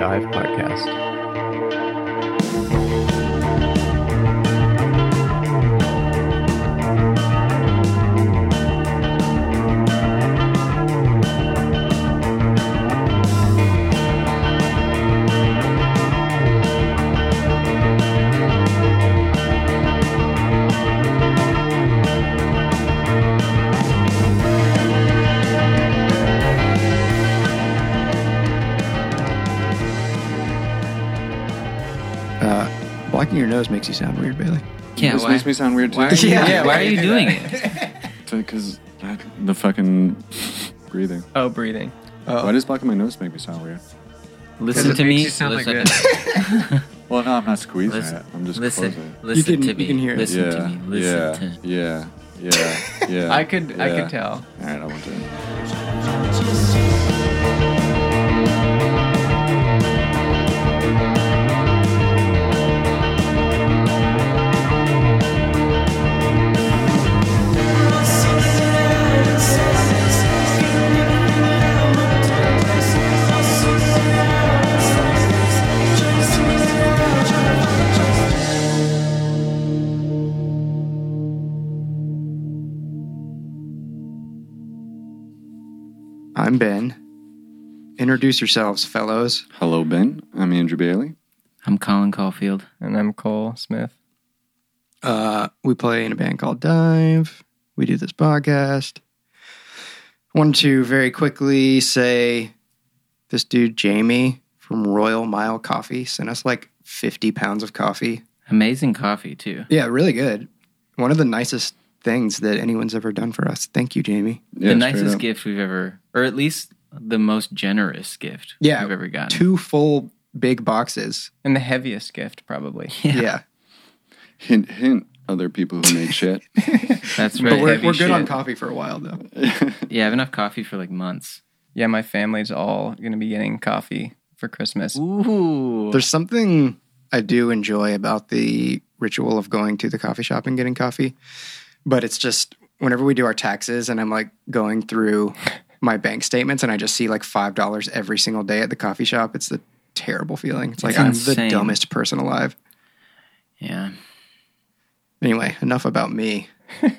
DIIV podcast. Your nose makes you sound weird, Bailey. Yeah, this why, makes me sound weird too. why are you, Yeah, yeah, why why are you you do doing it? Because the fucking breathing. Oh, breathing. Why does blocking my nose make me sound weird? Listen to me. you sound like listen, Well, no, I'm not squeezing listen, it. I'm just listen, closing. listen can- to you me. can hear it. listen yeah, to me. Listen yeah, to yeah, yeah, yeah. I could, I could tell. All right, I won't do Introduce yourselves, fellows. Hello, Ben. I'm Andrew Bailey. I'm Colin Caulfield. And I'm Cole Smith. Uh, we play in a band called DIIV. We do this podcast. Wanted to very quickly say this dude, Jamie from Royal Mile Coffee, sent us like 50 pounds of coffee. Amazing coffee too. Yeah, really good. One of the nicest things that anyone's ever done for us. Thank you, Jamie. Yeah, the nicest up. gift we've ever, or at least the most generous gift Yeah, we've ever gotten. Two full big boxes. And the heaviest gift, probably. Yeah. Hint, hint. Other people who make shit. That's Very right. But we're, heavy we're good on coffee for a while, though. Yeah, I have enough coffee for like months. Yeah, my family's all going to be getting coffee for Christmas. Ooh. There's something I do enjoy about the ritual of going to the coffee shop and getting coffee, but it's just whenever we do our taxes and I'm like going through my bank statements and I just see like five dollars every single day at the coffee shop. It's the terrible feeling. It's like I'm the dumbest person alive. Yeah. Anyway, enough about me.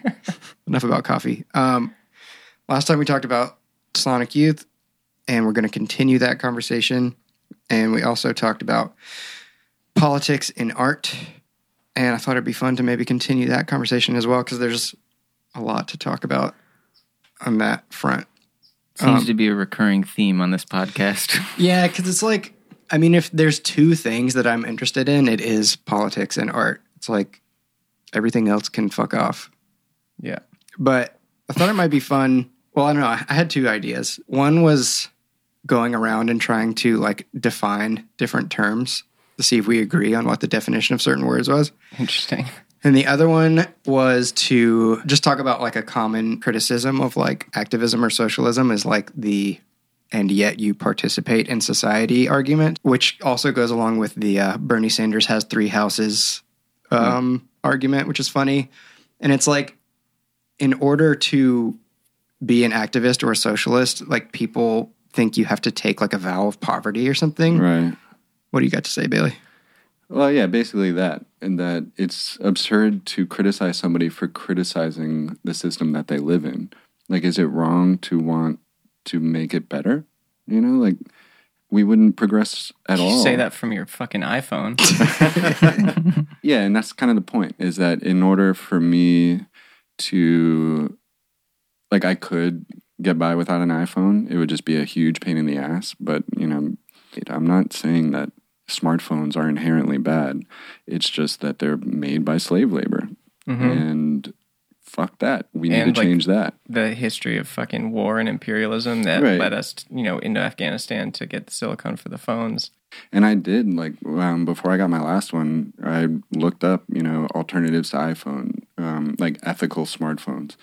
enough about coffee. Um, last time we talked about Sonic Youth, and we're going to continue that conversation. And we also talked about politics in art. And I thought it'd be fun to maybe continue that conversation as well, because there's a lot to talk about on that front. Seems Um, to be a recurring theme on this podcast. Yeah, because it's like, I mean, if there's two things that I'm interested in, it is politics and art. It's like everything else can fuck off. Yeah. but I thought it might be fun. Well, I don't know. I had two ideas. One was going around and trying to like define different terms to see if we agree on what the definition of certain words was. Interesting. And the other one was to just talk about like a common criticism of like activism or socialism is like the and yet you participate in society argument, which also goes along with the uh, Bernie Sanders has three houses um, argument, which is funny. And it's like, in order to be an activist or a socialist, like people think you have to take like a vow of poverty or something. right. What do you got to say, Bailey? Well, yeah, basically that, and that it's absurd to criticize somebody for criticizing the system that they live in. Like, is it wrong to want to make it better? You know, like we wouldn't progress at You all. say that from your fucking iPhone. Yeah, and that's kind of the point is that in order for me to, like, I could get by without an iPhone, it would just be a huge pain in the ass. But, you know, I'm not saying that smartphones are inherently bad. It's just that they're made by slave labor. And fuck that. We need And, to like, change that. the history of fucking war and imperialism that Right. led us, you know, into Afghanistan to get the silicon for the phones. And I did like um, before I got my last one. I looked up, you know, alternatives to iPhone, um, like ethical smartphones,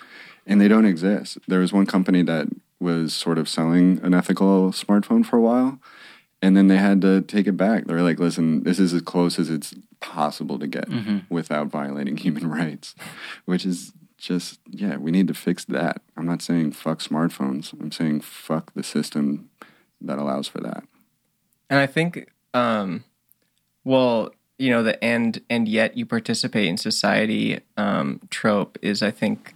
and they don't exist. There was one company that was sort of selling an ethical smartphone for a while, and then they had to take it back. They're like, "Listen, this is as close as it's possible to get without violating human rights," which is just yeah. We need to fix that. I'm not saying fuck smartphones. I'm saying fuck the system that allows for that. And I think, um, well, you know, the and and yet you participate in society um, trope is, I think,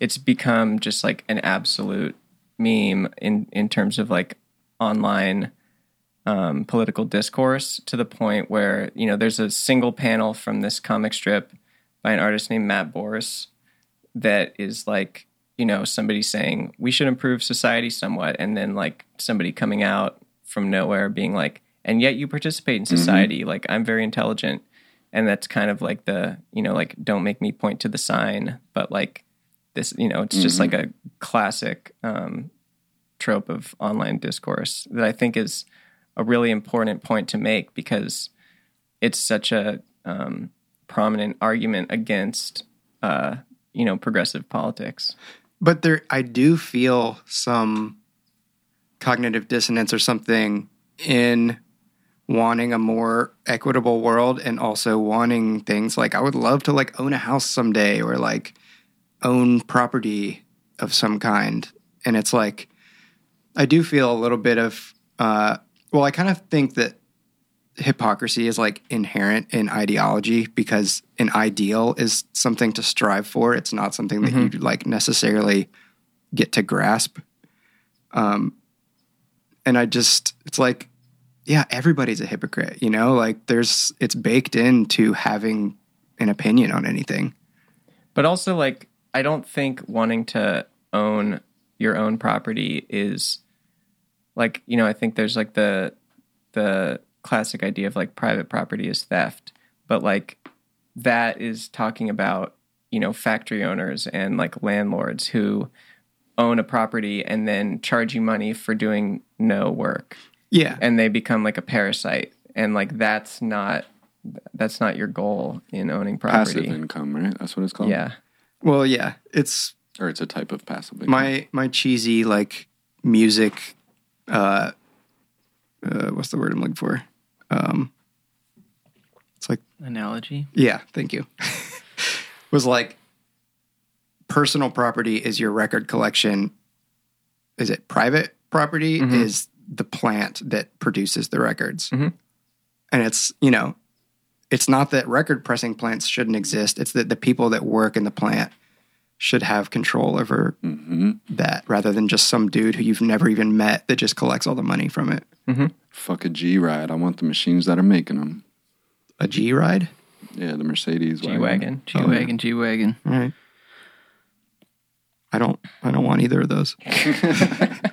it's become just like an absolute meme in in terms of like online um, political discourse to the point where you know there's a single panel from this comic strip by an artist named Matt Bors that is like you know somebody saying we should improve society somewhat and then like somebody coming out from nowhere being like and yet you participate in society. Like i'm very intelligent. And that's kind of like the you know like don't make me point to the sign but like this you know it's just like a classic um, trope of online discourse that i think is a really important point to make because it's such a um, prominent argument against uh, you know progressive politics But there, I do feel some cognitive dissonance or something in wanting a more equitable world and also wanting things like I would love to like own a house someday or like own property of some kind. And it's like I do feel a little bit of uh well, I kind of think that hypocrisy is like inherent in ideology because an ideal is something to strive for. It's not something that you like necessarily get to grasp. Um, and I just, it's like, yeah, everybody's a hypocrite, you know, like there's, it's baked into having an opinion on anything. but also like i don't think wanting to own your own property is like you know i think there's like the the classic idea of like private property is theft but like that is talking about you know factory owners and like landlords who own a property and then charge you money for doing no work Yeah. and they become like a parasite and like that's not that's not your goal in owning property Passive property income, right? That's what it's called. yeah Well, yeah, it's Or it's a type of passive income. my, my cheesy like music, uh, uh, what's the word I'm looking for? Um, it's like Analogy. Yeah, thank you. was like personal property is your record collection. Is it private property? Is the plant that produces the records. Mhm. And it's, you know, it's not that record pressing plants shouldn't exist. It's that the people that work in the plant should have control over hmm that rather than just some dude who you've never even met that just collects all the money from it. Fuck a G ride. I want the machines that are making them. A G ride? Yeah, the Mercedes G wagon. G wagon, G wagon. All right. I don't I don't want either of those. I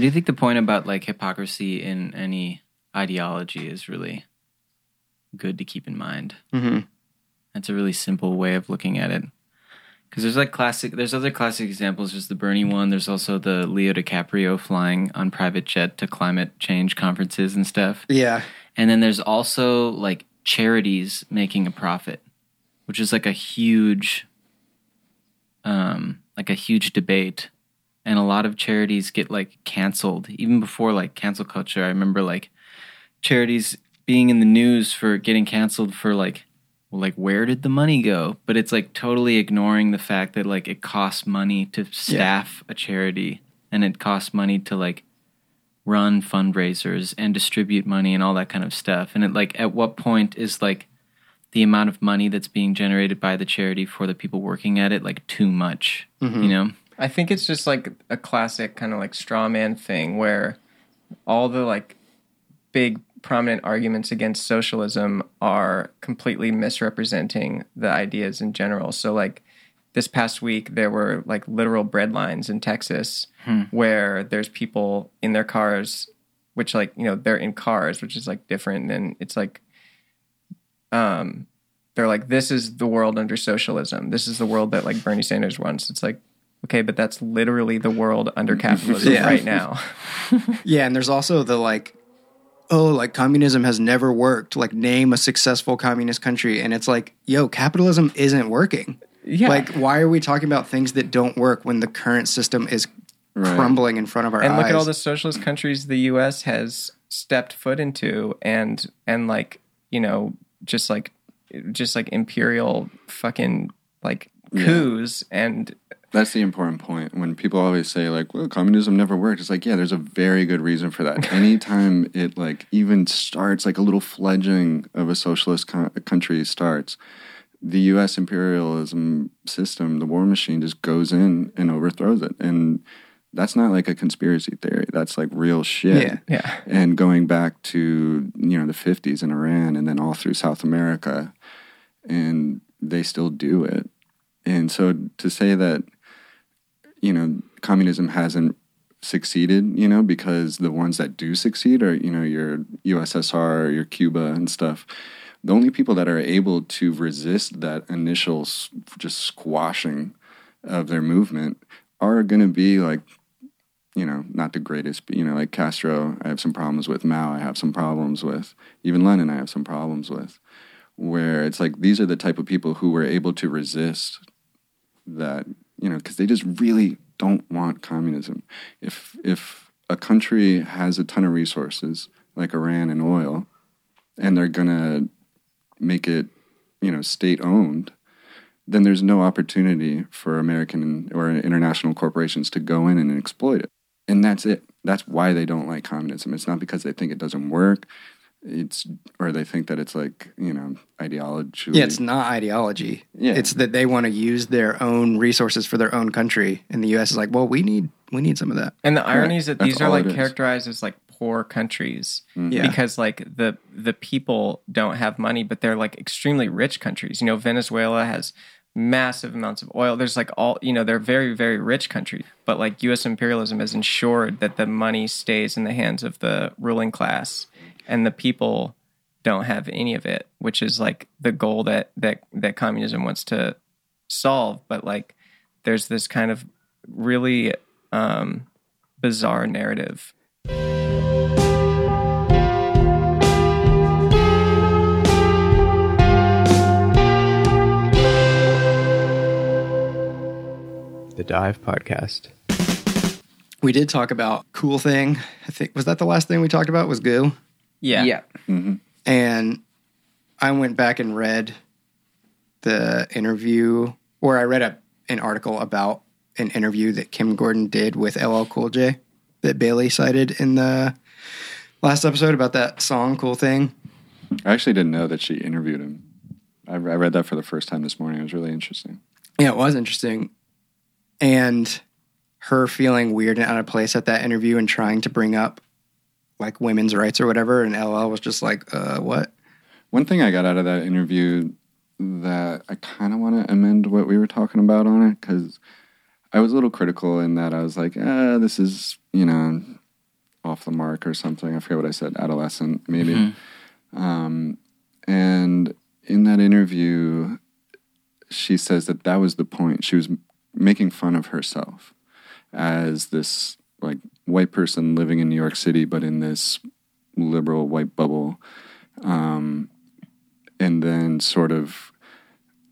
do think the point about like hypocrisy in any ideology is really good to keep in mind. Mhm. That's a really simple way of looking at it. Because there's like classic, there's other classic examples. There's the Bernie one. There's also the Leo DiCaprio flying on private jet to climate change conferences and stuff. Yeah. And then there's also like charities making a profit, which is like a huge, um, like a huge debate. And a lot of charities get like canceled even before like cancel culture. I remember like charities being in the news for getting canceled for like, well, like where did the money go? But it's like totally ignoring the fact that like it costs money to staff a charity and it costs money to like run fundraisers and distribute money and all that kind of stuff. And it like at what point is like the amount of money that's being generated by the charity for the people working at it like too much? Mm-hmm. You know? I think it's just like a classic kind of like straw man thing where all the like big prominent arguments against socialism are completely misrepresenting the ideas in general. So like this past week there were like literal bread lines in Texas where there's people in their cars which like, you know, they're in cars, which is like different than it's like um they're like this is the world under socialism. This is the world that like Bernie Sanders wants. It's like Okay, but that's literally the world under capitalism Yeah. right now. Yeah, and there's also the like, oh, like communism has never worked. Like, name a successful communist country, and it's like, yo, capitalism isn't working. Yeah. Like, why are we talking about things that don't work when the current system is Right. crumbling in front of our and eyes? And look at all the socialist countries the US has stepped foot into and and like, you know, just like just like imperial fucking like coups and That's the important point. When people always say like, "Well, communism never worked," it's like, yeah, there's a very good reason for that. Anytime it like even starts, like a little fledgling of a socialist co- country starts, the U.S. imperialism system, the war machine, just goes in and overthrows it, and that's not like a conspiracy theory. That's like real shit. Yeah. Yeah. And going back to you know the 50s in Iran, and then all through South America, and they still do it. And so to say that you know, communism hasn't succeeded, you know, because the ones that do succeed are, you know, your USSR, your Cuba and stuff. The only people that are able to resist that initial just squashing of their movement are going to be like, you know, not the greatest, but, you know, like Castro, I have some problems with. Mao, I have some problems with. Even Lenin, I have some problems with. Where it's like these are the type of people who were able to resist that you know because they just really don't want communism. If if a country has a ton of resources like iran and oil and they're gonna make it you know state owned then there's no opportunity for american or international corporations to go in and exploit it. And that's it. That's why they don't like communism. It's not because they think it doesn't work it's or they think that it's like you know ideology Yeah, it's not ideology. Yeah. It's that they want to use their own resources for their own country. And the US is like, well, we need we need some of that. And the irony is that these are like it is. characterized as like poor countries mm-hmm. Yeah. because like the the people don't have money, but they're like extremely rich countries. You know, Venezuela has massive amounts of oil. There's like all you know, they're very very rich countries, but like U.S. imperialism has ensured that the money stays in the hands of the ruling class, and the people don't have any of it, which is like the goal that that that communism wants to solve. But like, there's this kind of really um, bizarre narrative. The DIIV Podcast. We did talk about cool thing. I think was that the last thing we talked about was goo. Yeah. yeah mm-hmm. And I went back and read the interview, or I read a, an article about an interview that Kim Gordon did with LL Cool J that Bailey cited in the last episode about that song "Cool Thing." I actually didn't know that she interviewed him. I, I read that for the first time this morning. It was really interesting. Yeah, it was interesting, and her feeling weird and out of place at that interview and trying to bring up like women's rights or whatever, and LL was just like, "Uh, what?" One thing I got out of that interview that I kind of want to amend what we were talking about on it because I was a little critical in that I was like, ah, this is, you know, off the mark or something. I forget what I said, adolescent, maybe. Um, and in that interview, she says that that was the point. She was making fun of herself as this like white person living in New York City, but in this liberal white bubble, um, and then sort of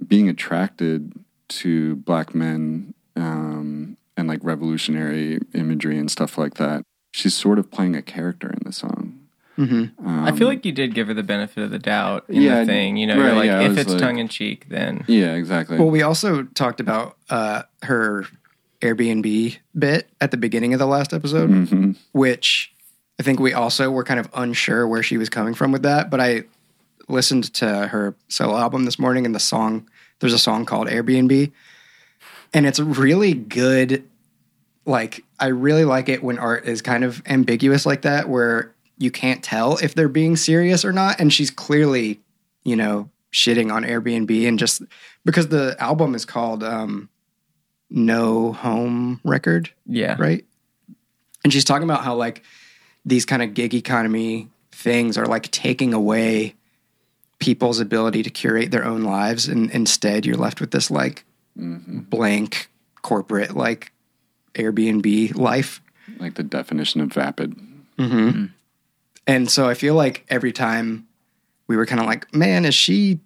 being attracted to black men um, and like revolutionary imagery and stuff like that. She's sort of playing a character in the song. Mm-hmm. Um, I feel like you did give her the benefit of the doubt in Yeah, the thing. You know, right, you're like, yeah, if it's like- tongue in cheek, then yeah, exactly. Well, we also talked about uh, her Airbnb bit at the beginning of the last episode, Mhm. which I think we also were kind of unsure where she was coming from with that. But I listened to her solo album this morning, and the song there's a song called Airbnb, and it's really good. Like I really like it when art is kind of ambiguous like that, where you can't tell if they're being serious or not. And she's clearly, you know, shitting on Airbnb and just because the album is called um, No Home Record, yeah, right? And she's talking about how like these kind of gig economy things are like taking away people's ability to curate their own lives and instead you're left with this like mm-hmm. blank corporate like Airbnb life. like the definition of vapid. Mm-hmm. Mm-hmm. And so I feel like every time we were kind of like, man, is she,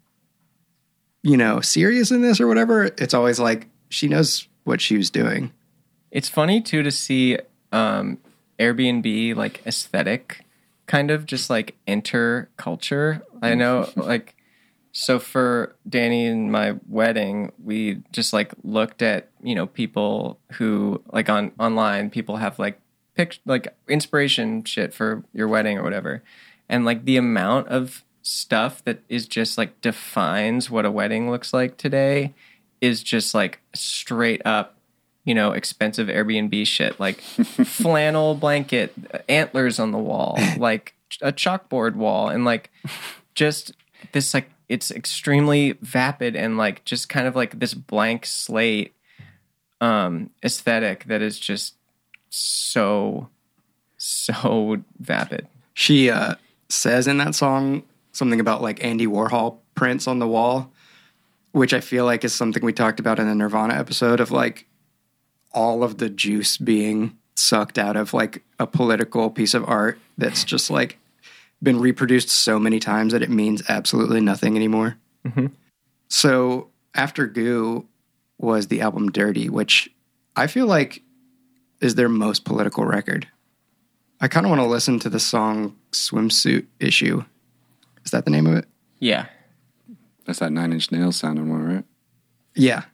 you know, serious in this or whatever? It's always like she knows what she was doing. It's funny too to see um, Airbnb like aesthetic kind of just like enter culture. I know like So for Danny and my wedding, we just like looked at you know people who like on online people have like pic like inspiration shit for your wedding or whatever, and like the amount of stuff that is just like defines what a wedding looks like today is just like straight up you know expensive Airbnb shit like flannel blanket, antlers on the wall, like a chalkboard wall, and like just this like it's extremely vapid and like just kind of like this blank slate um aesthetic that is just so so vapid. She uh, says in that song something about like Andy Warhol prints on the wall, which I feel like is something we talked about in the Nirvana episode of like all of the juice being sucked out of like a political piece of art that's just like been reproduced so many times that it means absolutely nothing anymore. Mm-hmm. So after Goo was the album Dirty, which I feel like is their most political record. I kind of want to listen to the song Swimsuit Issue. Is that the name of it? yeah That's that Nine Inch Nails sounding one, right? Yeah.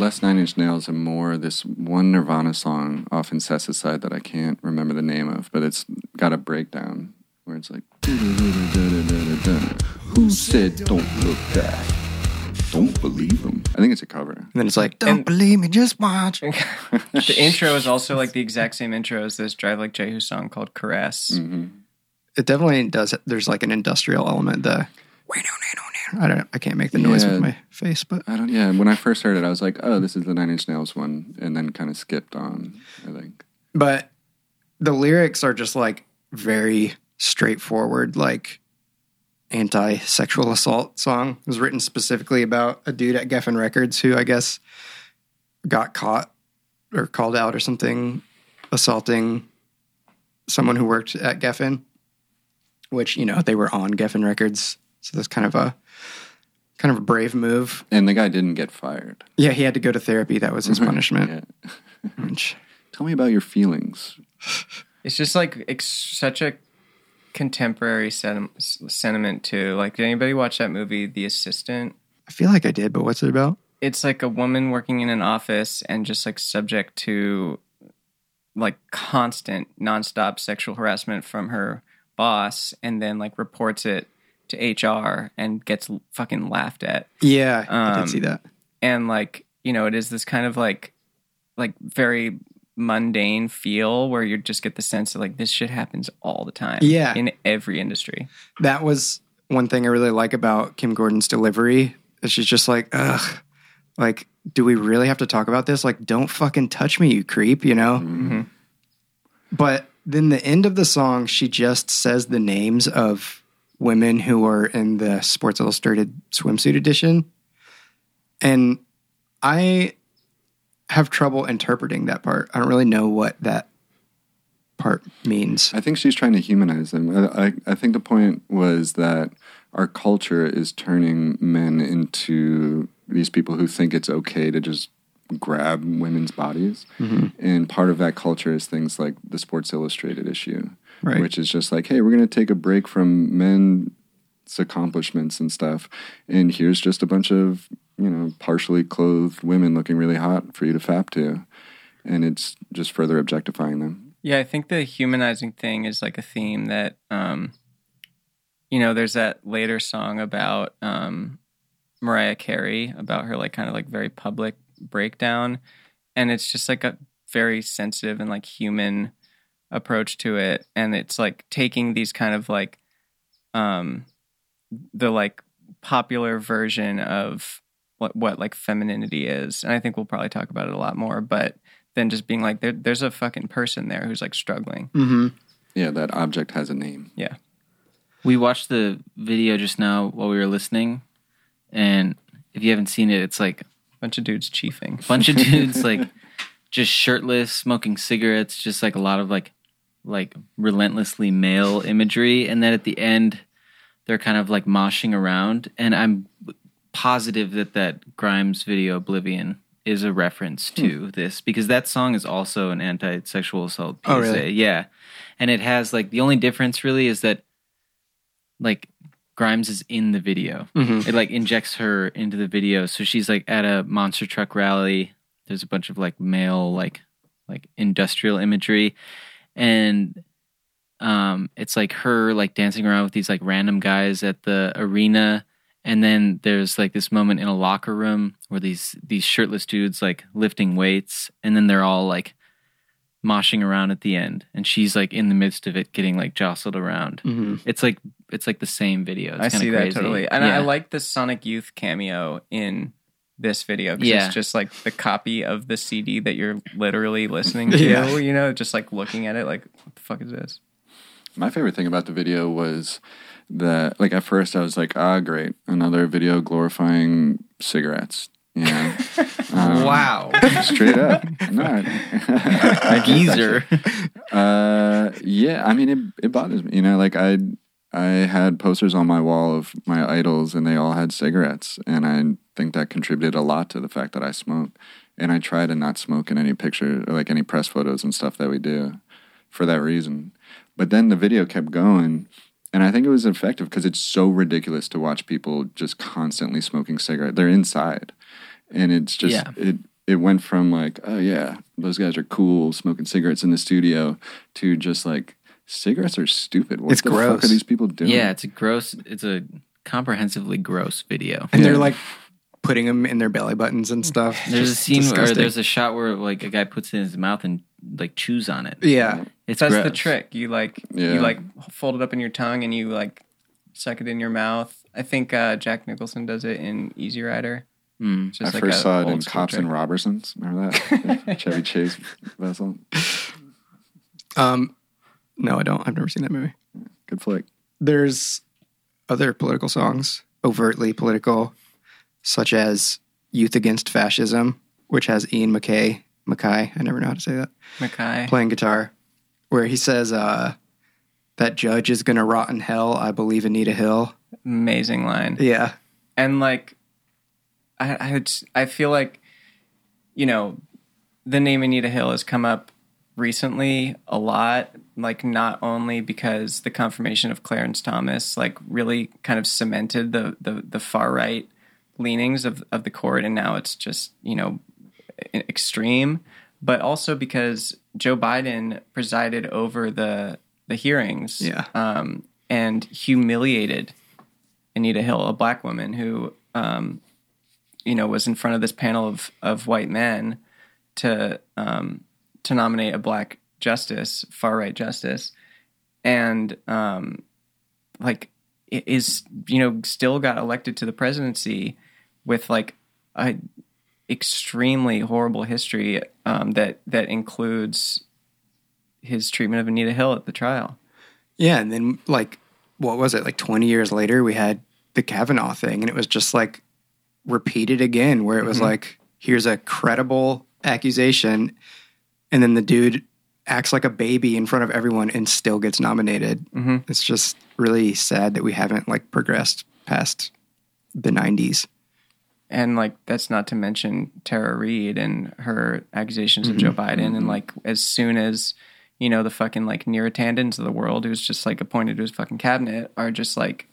Less Nine Inch Nails and more this one Nirvana song off Incesticide that I can't remember the name of, but it's got a breakdown where it's like, Who said don't look back? Don't believe them. I think it's a cover. And then it's like, don't believe me, just watch. the intro is also like the exact same intro as this drive like jehu song called caress mm-hmm. It definitely does. There's like an industrial element. The I don't. I can't make the noise Yeah. with my face, but I don't, yeah, when I first heard it, I was like, oh, this is the Nine Inch Nails one, and then kind of skipped on, I think. but the lyrics are just like very straightforward, like anti-sexual assault song. It was written specifically about a dude at Geffen Records who I guess got caught or called out or something assaulting someone who worked at Geffen, which you know they were on Geffen Records, so that's kind of a kind of a brave move. And the guy didn't get fired. Yeah, he had to go to therapy. That was his mm-hmm. punishment. Which- Tell me about your feelings. it's just like ex- such a contemporary sen- sentiment too like did anybody watch that movie the assistant I feel like I did, but what's it about? it's like a woman working in an office and just like subject to like constant nonstop sexual harassment from her boss and then like reports it to HR and gets fucking laughed at Yeah, I Um, did see that. and like you know it is this kind of like like very mundane feel where you just get the sense that like this shit happens all the time Yeah. in every industry That was one thing I really like about Kim Gordon's delivery. She's just like, ugh, like, do we really have to talk about this? Like, don't fucking touch me, you creep, you know? But then the end of the song, she just says the names of women who are in the Sports Illustrated swimsuit edition. And I have trouble interpreting that part. I don't really know what that part means. I think she's trying to humanize them. I, I, I think the point was that our culture is turning men into these people who think it's okay to just grab women's bodies. Mm-hmm. And part of that culture is things like the Sports Illustrated issue, Right. which is just like, hey, we're going to take a break from men's accomplishments and stuff. And here's just a bunch of, you know, partially clothed women looking really hot for you to fap to. And it's just further objectifying them. Yeah, I think the humanizing thing is like a theme that, um, you know, there's that later song about um, Mariah Carey about her like kind of like very public breakdown, and it's just like a very sensitive and like human approach to it, and it's like taking these kind of like um, the like popular version of what what like femininity is, and I think we'll probably talk about it a lot more, but then just being like there, there's a fucking person there who's like struggling. Mm-hmm. Yeah, that object has a name. Yeah. We watched the video just now while we were listening, and if you haven't seen it, it's like a Bunch of dudes chiefing. a bunch of dudes like just shirtless, smoking cigarettes, just like a lot of like like relentlessly male imagery, and then at the end, they're kind of like moshing around, and I'm positive that that Grimes video Oblivion is a reference to this because that song is also an anti-sexual assault PSA. Oh, really? Yeah. And it has like the only difference really is that like Grimes is in the video. Mhm. It like injects her into the video. So she's like at a monster truck rally. There's a bunch of like male like like industrial imagery and um it's like her like dancing around with these like random guys at the arena and then there's like this moment in a locker room where these these shirtless dudes like lifting weights and then they're all like moshing around at the end and she's like in the midst of it getting like jostled around Mm-hmm. it's like it's like the same video it's I see crazy. that totally, and yeah. I like the Sonic Youth cameo in this video because Yeah. it's just like the copy of the CD that you're literally listening to. Yeah. You know, just like looking at it, like what the fuck is this? My favorite thing about the video was that, like, at first I was like, ah, great, another video glorifying cigarettes. Yeah. Um, Wow. Straight up. No. a geezer Uh, yeah, I mean, it, it bothers me. You know, like I, I had posters on my wall of my idols, and they all had cigarettes, and I think that contributed a lot to the fact that I smoke. And I try to not smoke in any picture, or like any press photos and stuff that we do, for that reason. But then the video kept going, and I think it was effective because it's so ridiculous to watch people just constantly smoking cigarette. They're inside, and it's just Yeah. it. It went from like, oh yeah, those guys are cool smoking cigarettes in the studio, to just like cigarettes are stupid. What It's the fuck gross. are these people doing? yeah it's a gross it's a comprehensively gross video And they're like putting them in their belly buttons and stuff. there's a Just scene where disgusting. there's a shot where like a guy puts it in his mouth and like chews on it yeah. it's That's the gross. trick. You like Yeah. you like fold it up in your tongue and you like suck it in your mouth. I think uh, Jack Nicholson does it in Easy Rider. Mm. It's I like first a saw it in old school Cops trick. and Robbersons. Remember that Chevy Chase vessel? Um, no, I don't. I've never seen that movie. Good flick. There's other political songs, overtly political, such as Youth Against Fascism, which has Ian MacKaye, MacKaye, I never know how to say that, MacKaye. playing guitar, where he says, uh, that judge is going to rot in hell. I believe Anita Hill. Amazing line. Yeah. and like I I, would, I feel like you know the name Anita Hill has come up recently a lot like not only because the confirmation of Clarence Thomas like really kind of cemented the the, the far right leanings of of the court and now it's just you know extreme but also because Joe Biden presided over the the hearings Yeah. um, and humiliated Anita Hill, a black woman who, um, you know, was in front of this panel of of white men to um, to nominate a black justice, far right justice, and um, like is you know still got elected to the presidency with like a extremely horrible history um, that that includes his treatment of Anita Hill at the trial. Yeah. And then, like, what was it? Like 20 years later, we had the Kavanaugh thing, and it was just like repeated again, where it was like, here's a credible accusation. And then the dude acts like a baby in front of everyone and still gets nominated. Mhm. It's just really sad that we haven't like progressed past the 90s. and like that's not to mention Tara Reade and her accusations of Joe Biden, and like as soon as you know the fucking like Neera Tandons of the world, who's just like appointed to his fucking cabinet, are just like,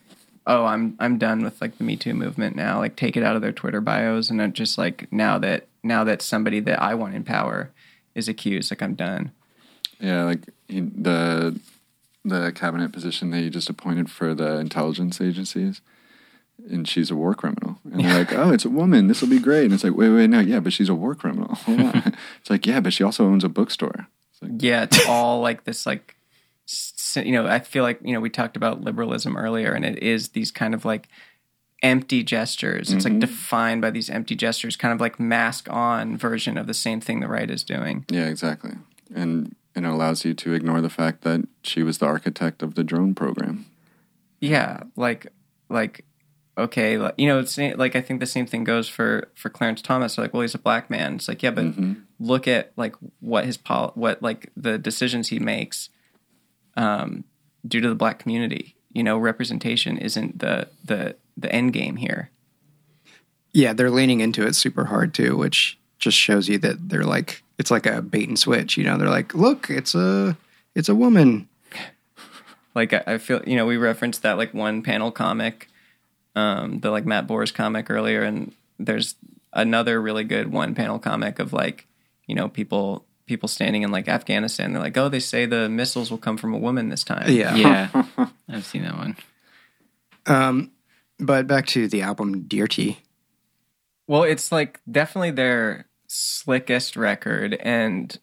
oh, I'm I'm done with like the Me Too movement now. Like take it out of their Twitter bios, and I'm just like now that now that somebody that I want in power is accused, like I'm done. Yeah, like he, the the cabinet position that he just appointed for the intelligence agencies, and she's a war criminal. And they're like, "Oh, it's a woman. This will be great." And it's like, "Wait, wait, no, yeah, but she's a war criminal." It's like, "Yeah, but she also owns a bookstore." It's like, Yeah, it's all like this, like, you know, I feel like, you know, we talked about liberalism earlier, and it is these kind of like empty gestures. It's like mm-hmm. defined by these empty gestures, kind of like mask on version of the same thing the right is doing. yeah, exactly. And and it allows you to ignore the fact that she was the architect of the drone program. Yeah, like, like, okay, like, you know, it's like I think the same thing goes for for Clarence Thomas. They're like, well, he's a black man. It's like, yeah, but look at like what his pol, what like the decisions he makes, um, due to the black community. You know, representation isn't the the the end game here. Yeah, they're leaning into it super hard too, which just shows you that they're like it's like a bait and switch. You know, they're like, look, it's a it's a woman. Like I, I feel, you know, we referenced that like one panel comic, um, the like Matt Bors comic earlier, and there's another really good one panel comic of like, you know, people people standing in like Afghanistan. They're like, oh, they say the missiles will come from a woman this time. Yeah. Yeah, I've seen that one. Um, but back to the album Dirty. Well, it's like definitely their slickest record, and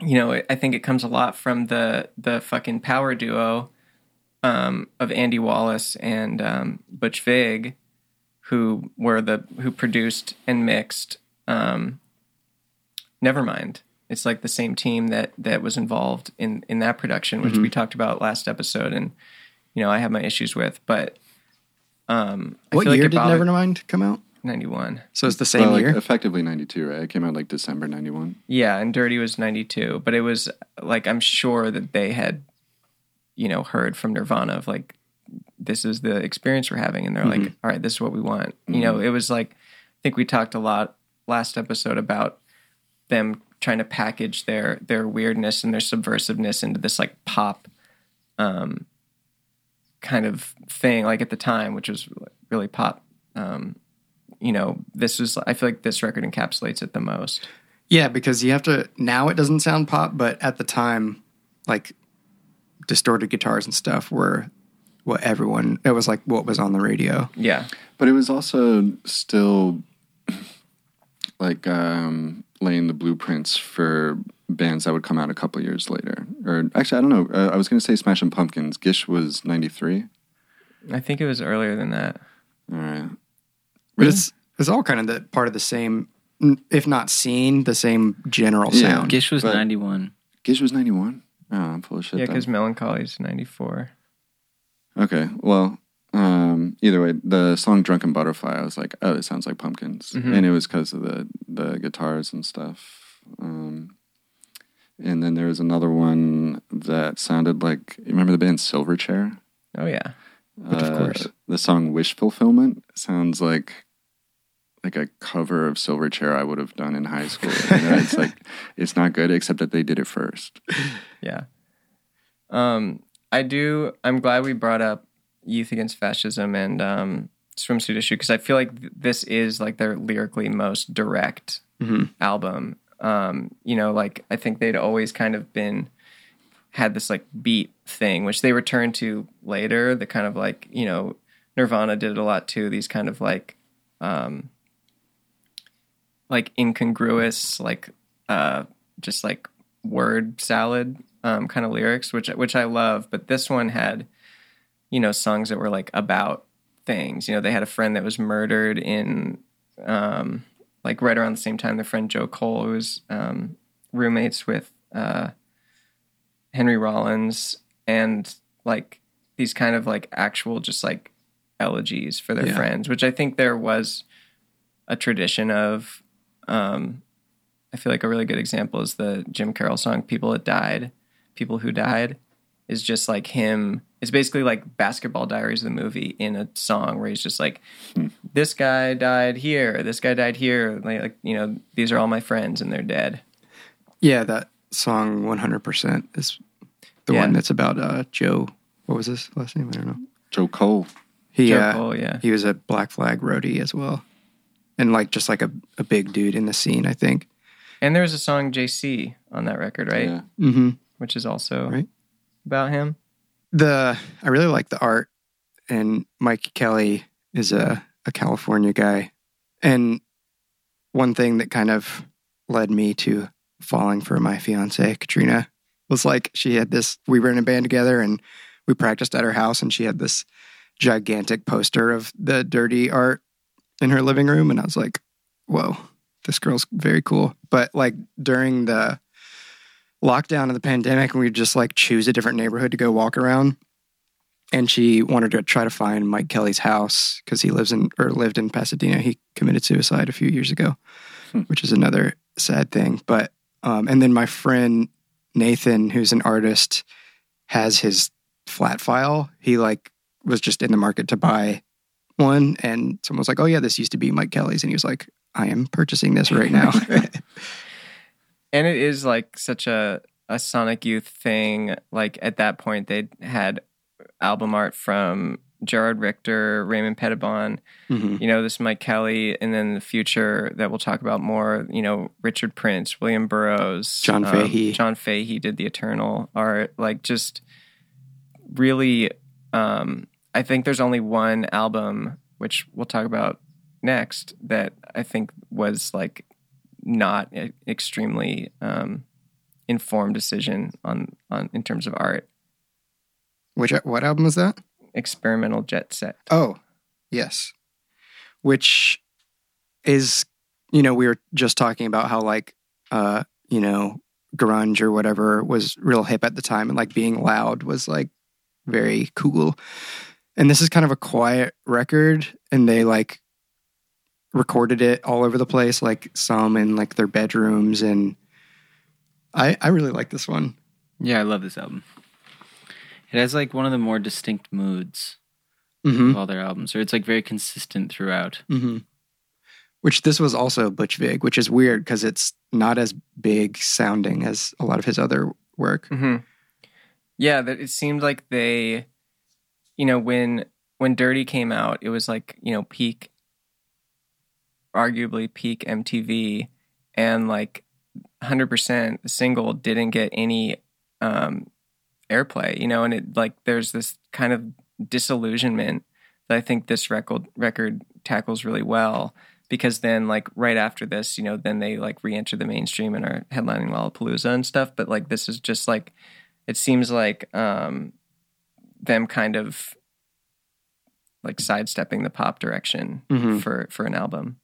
you know, I think it comes a lot from the the fucking power duo um, of Andy Wallace and um, Butch Vig, who were the who produced and mixed. Um, Nevermind. It's like the same team that that was involved in in that production, which we talked about last episode, and you know, I have my issues with, but. Um, I What feel like year it did bothered- Nevermind come out? 91. So it's the same Well, like, year. effectively 92, right? It came out like December 91. Yeah, and Dirty was 92, but it was like I'm sure that they had you know heard from Nirvana of like this is the experience we're having and they're like all right, this is what we want. You know, it was like I think we talked a lot last episode about them trying to package their their weirdness and their subversiveness into this like pop um kind of thing like at the time which was really pop um you know this was i feel like this record encapsulates it the most Yeah, because you have to now it doesn't sound pop, but at the time, like distorted guitars and stuff were what everyone it was like what was on the radio. yeah But it was also still like um, laying the blueprints for bands that would come out a couple years later. Or actually, I don't know. Uh, I was going to say Smashing Pumpkins. Gish was 93. I think it was earlier than that. All right. But it's it's all kind of the part of the same if not scene, the same general Yeah. sound. Gish was But- 91. Gish was 91. Oh, I'm full of shit. Yeah, then. because Melancholy's 94. Okay. Well, um, either way, the song "Drunken Butterfly," I was like, "Oh, it sounds like Pumpkins," Mhm. and it was because of the the guitars and stuff. Um, and then there was another one that sounded like you remember the band Silverchair? Oh, yeah. But of course. the song "Wish Fulfillment" sounds like like a cover of Silverchair I would have done in high school. You know, it's like it's not good, except that they did it first. Yeah. Um, I do. I'm glad we brought up Youth Against Fascism and um, Swimsuit Issue because I feel like th- this is like their lyrically most direct Mhm. album. Um, you know, like I think they'd always kind of been had this like beat thing, which they returned to later. The kind of like you know Nirvana did it a lot too. These kind of like um, like incongruous, like uh, just like word salad um, kind of lyrics, which which I love. But this one had, you know, songs that were like about things. You know, they had a friend that was murdered in, um, like right around the same time. Their friend Joe Cole, who was um, roommates with uh, Henry Rollins, and like these kind of like actual just like elegies for their Yeah. friends, which I think there was a tradition of. Um, I feel like a really good example is the Jim Carroll song "People That Died." People who died is just like him. It's basically like Basketball Diaries, the movie, in a song where he's just like, "This guy died here. This guy died here. Like, like you know, these are all my friends, and they're dead." Yeah, that song 100% is the Yeah. one that's about uh, Joe. What was his last name? I don't know. Joe Cole. He Joe uh, Cole, yeah. he was a Black Flag roadie as well, and like just like a, a big dude in the scene. I think And there was a song JC on that record, right? Yeah. Mm-hmm. Which is also Right. about him. The I really like the art, and Mike Kelley is a a California guy, and one thing that kind of led me to falling for my fiance Katrina was like she had this. We were in a band together, and we practiced at her house, and she had this gigantic poster of the dirty art in her living room, and I was like, "Whoa, this girl's very cool." But like during the lockdown of the pandemic, and we'd just like choose a different neighborhood to go walk around. And she wanted to try to find Mike Kelley's house because he lives in or lived in Pasadena. He committed suicide a few years ago, Hmm. which is another sad thing. But um, and then my friend Nathan, who's an artist, has his flat file. He like was just in the market to buy one, and someone was like, "Oh yeah, this used to be Mike Kelley's," and he was like, "I am purchasing this right now." And it is like such a a Sonic Youth thing. Like at that point, they had album art from Gerhard Richter, Raymond Pettibon, Mhm. you know, this Mike Kelly, and then the future that we'll talk about more, you know, Richard Prince, William Burroughs, John um, Fahey. John Fahey did the Eternal art. Like just really, um, I think there's only one album, which we'll talk about next, that I think was like not e- extremely um, informed decision on, on in terms of art. Which what album was that? Experimental Jet Set. Oh, yes. Which is, you know, we were just talking about how like, uh, you know, grunge or whatever was real hip at the time, and like being loud was like very cool. And this is kind of a quiet record, and they like recorded it all over the place, like some in like their bedrooms, and I I really like this one. Yeah, I love this album. It has like one of the more distinct moods Mm-hmm. of all their albums, or it's like very consistent throughout. Mm-hmm. Which this was also Butch Vig, which is weird because it's not as big sounding as a lot of his other work. hmm Yeah, that it seemed like they, you know, when when Dirty came out, it was like you know peak, arguably peak MTV, and like hundred percent the single didn't get any um, airplay, you know, and it like there's this kind of disillusionment that I think this record record tackles really well because then like right after this, you know, then they like re-enter the mainstream and are headlining Lollapalooza and stuff. But like this is just like it seems like um them kind of like sidestepping the pop direction Mhm. for for an album.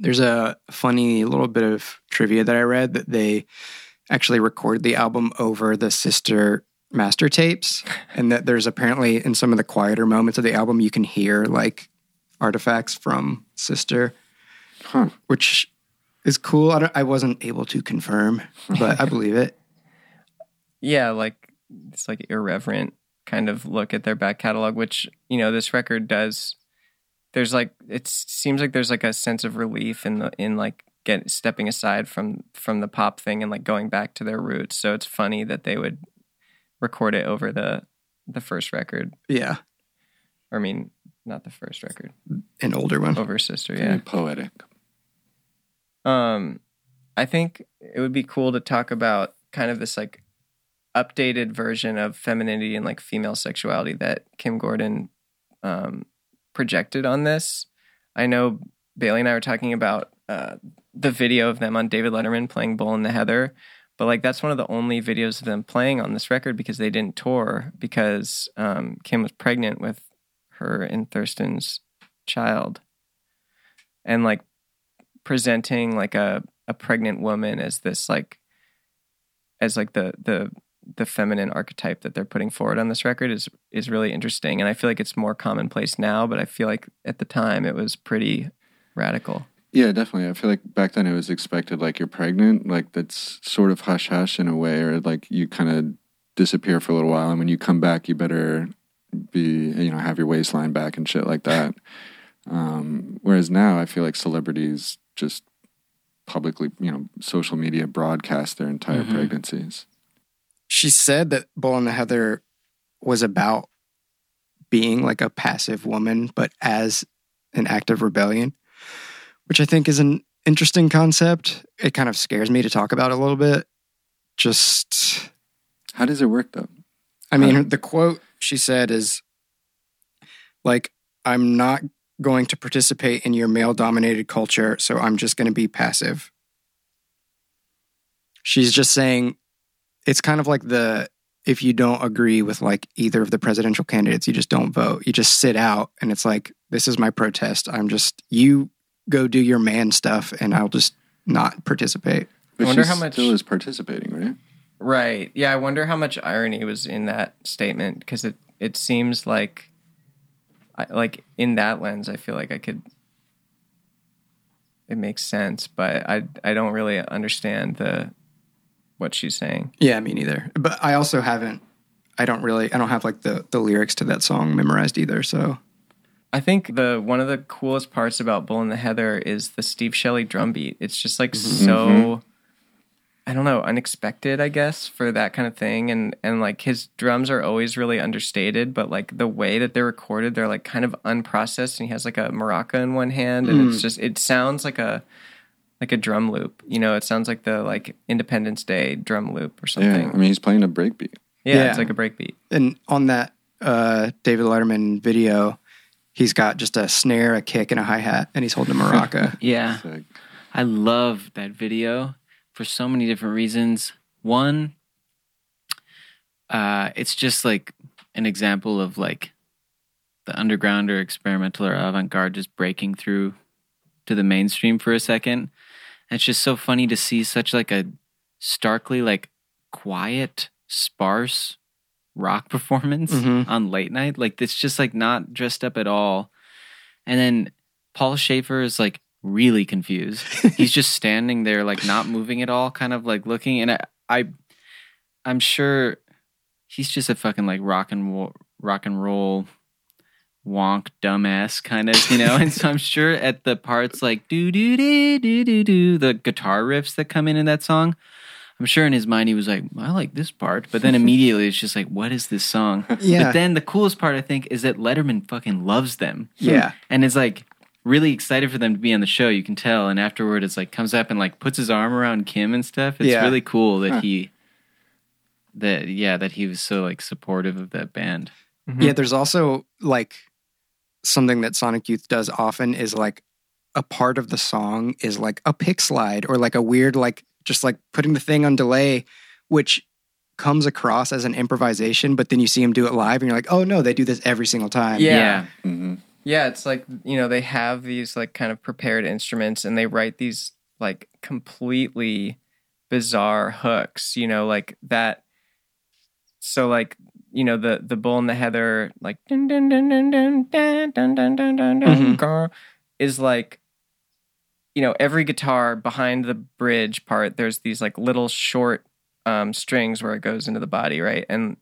There's a funny little bit of trivia that I read that they actually recorded the album over the sister master tapes, and that there's apparently in some of the quieter moments of the album you can hear like artifacts from sister, Huh. which is cool. I, don't, I wasn't able to confirm, but I believe it. Yeah, like it's like irreverent kind of look at their back catalog, which you know this record does. There's like it seems like there's like a sense of relief in the in like get stepping aside from from the pop thing and like going back to their roots. So it's funny that they would record it over the the first record. Yeah, Or I mean, not the first record, an older one. over Sister. Very Yeah. poetic. Um, I think it would be cool to talk about kind of this like updated version of femininity and like female sexuality that Kim Gordon um, projected on this. I know Bailey and I were talking about uh, the video of them on David Letterman playing Bull in the Heather, but like that's one of the only videos of them playing on this record because they didn't tour because um, Kim was pregnant with her and Thurston's child, and like presenting like a a pregnant woman as this like as like the the the feminine archetype that they're putting forward on this record is is really interesting and I feel like it's more commonplace now but I feel like at the time it was pretty radical. Yeah, definitely. I feel like back then it was expected like you're pregnant, like that's sort of hush hush in a way, or like you kind of disappear for a little while, and when you come back, you better be you know have your waistline back and shit like that. Um, whereas now, I feel like celebrities just publicly, you know, social media broadcast their entire Mhm. pregnancies. She said that Bull and the Heather was about being like a passive woman, but as an act of rebellion, which I think is an interesting concept. It kind of scares me to talk about a little bit. Just, How does it work though? I mean, the quote she said is like, I'm not going to participate in your male dominated culture, so I'm just going to be passive. She's just saying it's kind of like the if you don't agree with like either of the presidential candidates, you just don't vote. You just sit out and it's like, this is my protest. I'm just, you go do your man stuff and I'll just not participate. But wonder she how much- still is participating, right? Right. Yeah, I wonder how much irony was in that statement because it it seems like I, like in that lens I feel like I could it makes sense, but I I don't really understand the what she's saying. Yeah, me neither. But I also haven't, I don't really, I don't have like the, the lyrics to that song memorized either. So I think the one of the coolest parts about Bull and the Heather is the Steve Shelley drum beat. It's just like mm-hmm. so mm-hmm. I don't know, unexpected, I guess, for that kind of thing. And and like his drums are always really understated, but like the way that they're recorded, they're like kind of unprocessed and he has like a maraca in one hand and it's mm. just it sounds like a like a drum loop. You know, it sounds like the like Independence Day drum loop or something. Yeah, I mean he's playing a breakbeat. yeah, Yeah. it's like a breakbeat. and on that uh, David Letterman video, he's got just a snare, a kick, and a hi hat, and he's holding a maraca. Yeah. It's like, I love that video for so many different reasons. One, uh, it's just like an example of like the underground or experimental or avant garde just breaking through to the mainstream for a second. It's just so funny to see such like a starkly like quiet, sparse rock performance Mhm. on late night. Like it's just like not dressed up at all. And then Paul Shaffer is like really confused. He's just standing there, like not moving at all, kind of like looking. And I, I I'm sure he's just a fucking like rock and roll, rock and roll wonk dumbass kind of, you know. and so I'm sure at the parts like do do do do do do the guitar riffs that come in in that song. I'm sure in his mind he was like, I like this part, but then immediately it's just like, what is this song? Yeah. But then the coolest part I think is that Letterman fucking loves them yeah. and is like really excited for them to be on the show. You can tell, and afterward, it's like comes up and like puts his arm around Kim and stuff. It's Yeah. really cool that Huh. he that yeah that he was so like supportive of that band. Mm-hmm. Yeah, there's also like something that Sonic Youth does often is like a part of the song is like a pick slide or like a weird like just like putting the thing on delay, which comes across as an improvisation, but then you see him do it live and you're like, oh no, they do this every single time. Yeah. hmm Yeah, it's like, you know, they have these like kind of prepared instruments and they write these like completely bizarre hooks, you know, like that so like, you know, the the bull and the heather like dun dun dun dun dun dun dun dun dun dun dun Mhm. is like you know, every guitar behind the bridge part there's these like little short um strings where it goes into the body, right? And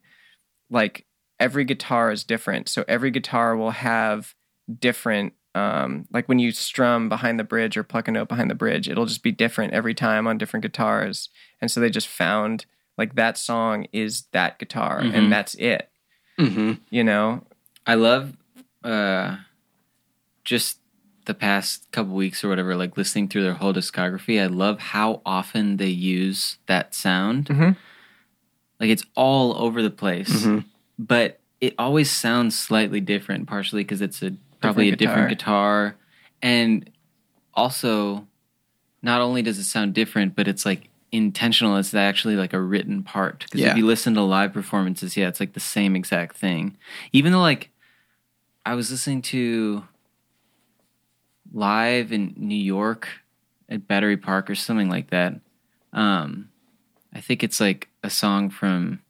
like every guitar is different. So every guitar will have different um like when you strum behind the bridge or pluck a note behind the bridge, it'll just be different every time on different guitars. And so they just found like that song is that guitar Mhm. and that's it, hmm you know? I love uh just the past couple weeks or whatever, like listening through their whole discography. I love how often they use that sound. Mhm. Like it's all over the place. Mhm. but it always sounds slightly different, partially because it's a probably Different a different guitar, and also not only does it sound different, but it's like intentional. It's actually like a written part. Because Yeah. if you listen to live performances, yeah, it's like the same exact thing. Even though like I was listening to live in New York at Battery Park or something like that. Um, I think it's like a song from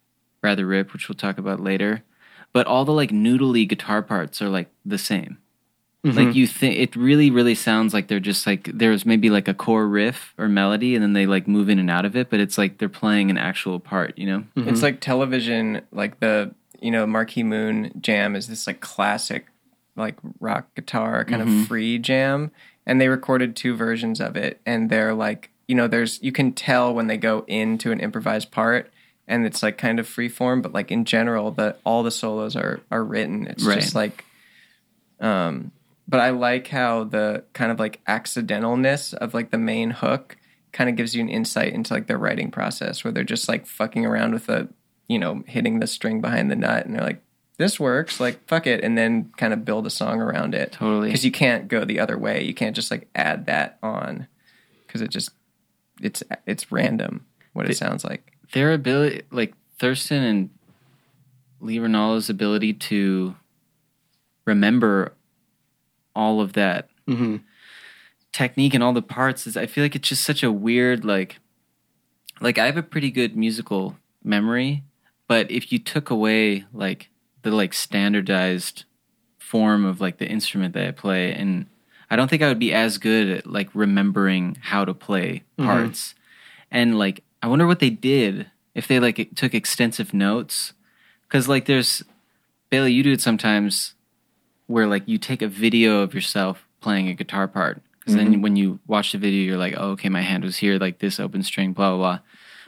Rather Rip, which we'll talk about later. But all the like noodly guitar parts are like the same. Like mm-hmm. you think it really, really sounds like they're just like there's maybe like a core riff or melody, and then they like move in and out of it. But it's like they're playing an actual part, you know? Mm-hmm. It's like television, like the you know Marquee Moon jam is this like classic, like rock guitar kind of mm-hmm. free jam, and they recorded two versions of it, and they're like you know there's you can tell when they go into an improvised part, and it's like kind of free form, but like in general, the all the solos are are written. It's Right. just like, um, but I like how the kind of like accidentalness of like the main hook kind of gives you an insight into like their writing process where they're just like fucking around with the you know hitting the string behind the nut and they're like this works like fuck it and then kind of build a song around it. Totally. because you can't go the other way. You can't just like add that on because it just it's it's random what it sounds like. their ability, like Thurston and Lee Ranaldo's ability to remember all of that Mhm. technique and all the parts is I feel like it's just such a weird like like I have a pretty good musical memory, but if you took away like the like standardized form of like the instrument that I play and I don't think I would be as good at like remembering how to play parts. And like I wonder what they did if they like took extensive notes cuz like there's Bailey you do it sometimes where like you take a video of yourself playing a guitar part. Because then mm-hmm. when you watch the video you're like oh okay my hand was here like this open string blah blah blah.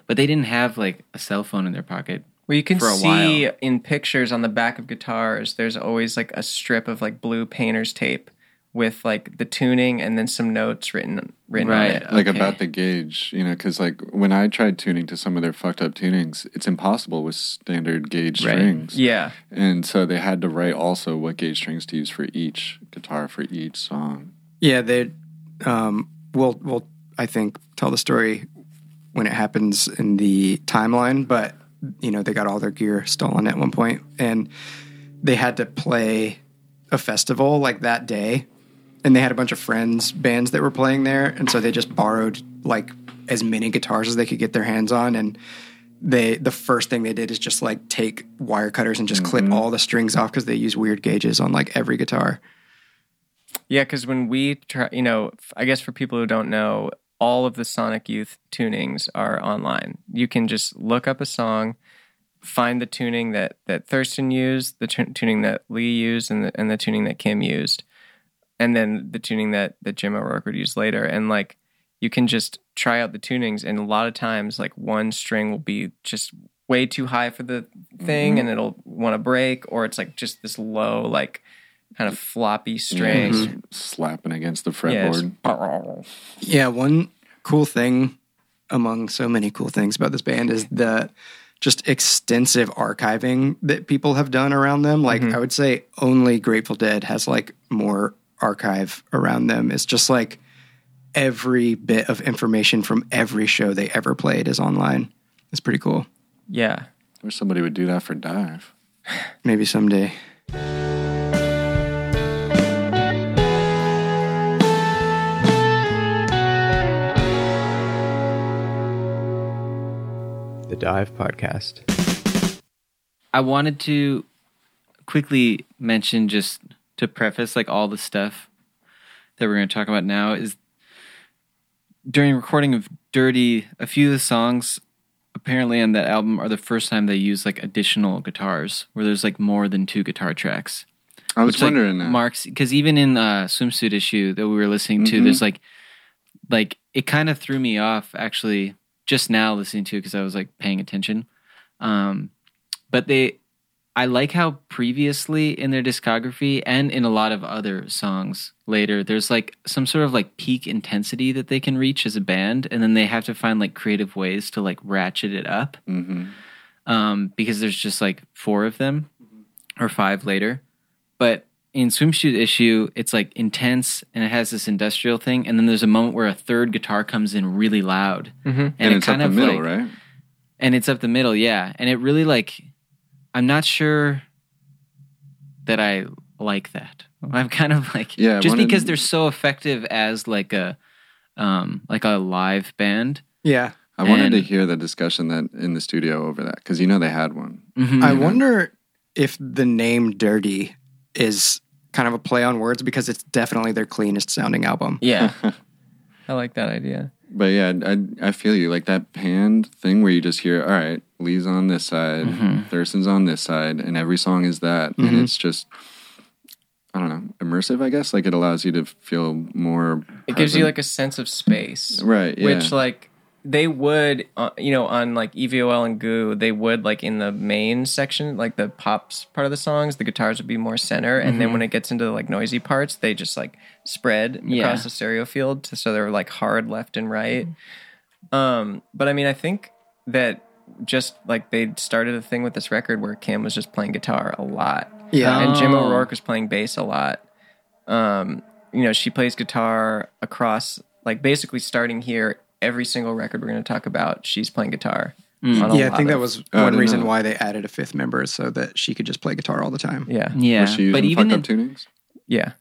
But they didn't have like a cell phone in their pocket Well, you can see while. in pictures on the back of guitars, there's always like a strip of like blue painter's tape with like the tuning and then some notes written written Right. on it. like Okay. about the gauge, you know, because like when I tried tuning to some of their fucked up tunings, it's impossible with standard gauge Right. strings. Yeah, And so they had to write also what gauge strings to use for each guitar for each song. Yeah, they um will will I think tell the story when it happens in the timeline, but you know, they got all their gear stolen at one point and they had to play a festival like that day and they had a bunch of friends bands that were playing there and so they just borrowed like as many guitars as they could get their hands on and they the first thing they did is just like take wire cutters and just clip mm-hmm. all the strings off because they use weird gauges on like every guitar yeah. Because when we try, you know, I guess for people who don't know, all of the Sonic Youth tunings are online. You can just look up a song, find the tuning that that Thurston used, the tu- tuning that Lee used, and the, and the tuning that Kim used, and then the tuning that that Jim O'Rourke would use later. And like you can just try out the tunings, and a lot of times, like one string will be just way too high for the thing, mm-hmm. and it'll want to break, or it's like just this low, like kind of floppy string. Mm-hmm. Just slapping against the Yeah, it's- fretboard. Yeah, one cool thing among so many cool things about this band is the just extensive archiving that people have done around them. Like mm-hmm. I would say only Grateful Dead has like more archive around them. It's just like every bit of information from every show they ever played is online. It's pretty cool. yeah. Wish somebody would do that for DIIV. Maybe someday. The DIIV Podcast. I wanted to quickly mention just to preface like all the stuff that we're going to talk about now is during recording of Dirty, a few of the songs apparently on that album are the first time they use like additional guitars where there's like more than two guitar tracks. I was Which, like, wondering that. marks because even in uh swimsuit issue that we were listening to, Mhm. there's like like it kind of threw me off actually just now listening to it because I was like paying attention. Um, but they, I like how previously in their discography and in a lot of other songs later, there's like some sort of like peak intensity that they can reach as a band, and then they have to find like creative ways to like ratchet it up hmm um, because there's just like four of them or five later. But in swimsuit issue, it's like intense and it has this industrial thing, and then there's a moment where a third guitar comes in really loud, Mm-hmm. and, And, it it's up kind the of middle, like, right? and it's up the middle, yeah, and it really like, I'm not sure that I like that. I'm kind of like, Yeah, just one of- because they're so effective as like a, um, like a live band. Yeah. I wanted to hear the discussion that in the studio over that because you know they had one. Mhm. I wonder if the name Dirty is kind of a play on words because it's definitely their cleanest sounding album. Yeah. I like that idea. But yeah, I I feel you like that panned thing where you just hear, all right, Lee's on this side, Mm-hmm. Thurston's on this side, and every song is that, and Mhm. it's just. I don't know, immersive. I guess like it allows you to feel more. It gives you like a sense of space. right, yeah. Which like they would, uh, you know, on like EVOL and Goo, they would like in the main section, like the pops part of the songs, the guitars would be more center, and then when it gets into the like noisy parts, they just like spread Yeah. across the stereo field, to, so they're like hard left and right. Um, but I mean, I think that just like they started a thing with this record where Kim was just playing guitar a lot Yeah. and Jim Oh. O'Rourke was playing bass a lot. Um, you know, she plays guitar across, like basically starting here. Every single record we're going to talk about, she's playing guitar. Mm. yeah, I think that was one reason know. why they added a fifth member so that she could just play guitar all the time. Yeah, Yeah, Was she using but even fucked in, up tunings? yeah.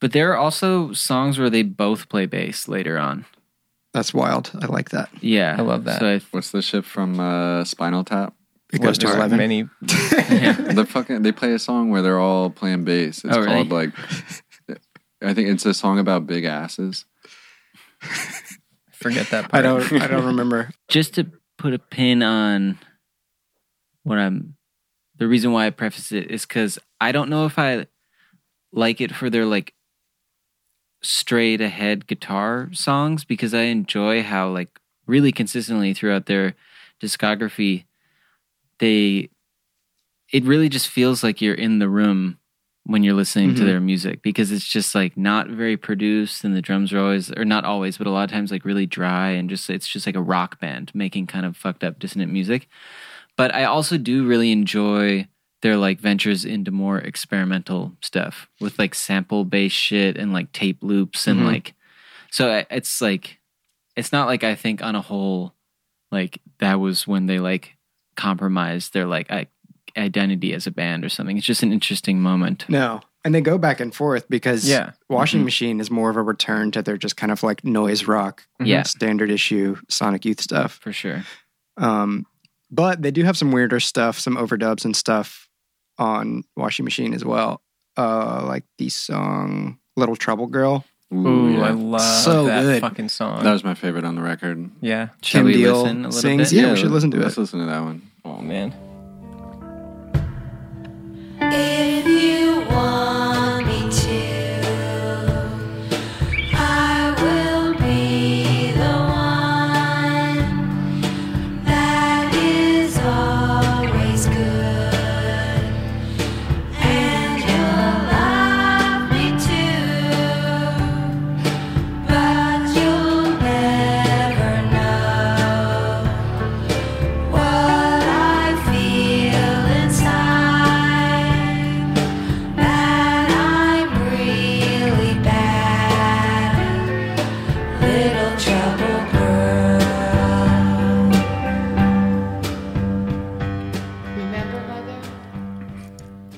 But there are also songs where they both play bass later on. That's wild. I like that. Yeah, I love that. So I, What's the shit from uh, Spinal Tap? It goes to There's eleven. Many, the fucking they play a song where they're all playing bass. It's Oh, really? called like I think it's a song about big asses. I forget that. Part. I don't. I don't remember. just to put a pin on what I'm the reason why I preface it is because I don't know if I like it for their like straight ahead guitar songs because I enjoy how like really consistently throughout their discography they it really just feels like you're in the room when you're listening to Mhm. their music because it's just like not very produced and the drums are always or not always but a lot of times like really dry and just it's just like a rock band making kind of fucked up dissonant music but i also do really enjoy their like ventures into more experimental stuff with like sample based shit and like tape loops and Mhm. like so it's like it's not like i think on a whole like that was when they like compromised their like i- identity as a band or something it's just an interesting moment No, and they go back and forth because Yeah. Washing Mhm. Machine is more of a return to their just kind of like noise rock, Yeah. standard issue Sonic Youth stuff. for sure Um, but they do have some weirder stuff, some overdubs and stuff on Washing Machine as well. Uh, like the song "Little Trouble Girl." Ooh, yeah. I love So that good. fucking song. That was my favorite on the record. yeah. Shall Kim we Deal listen a little sings- bit? Yeah, we should listen to let's it. listen to that one. Oh man. If you want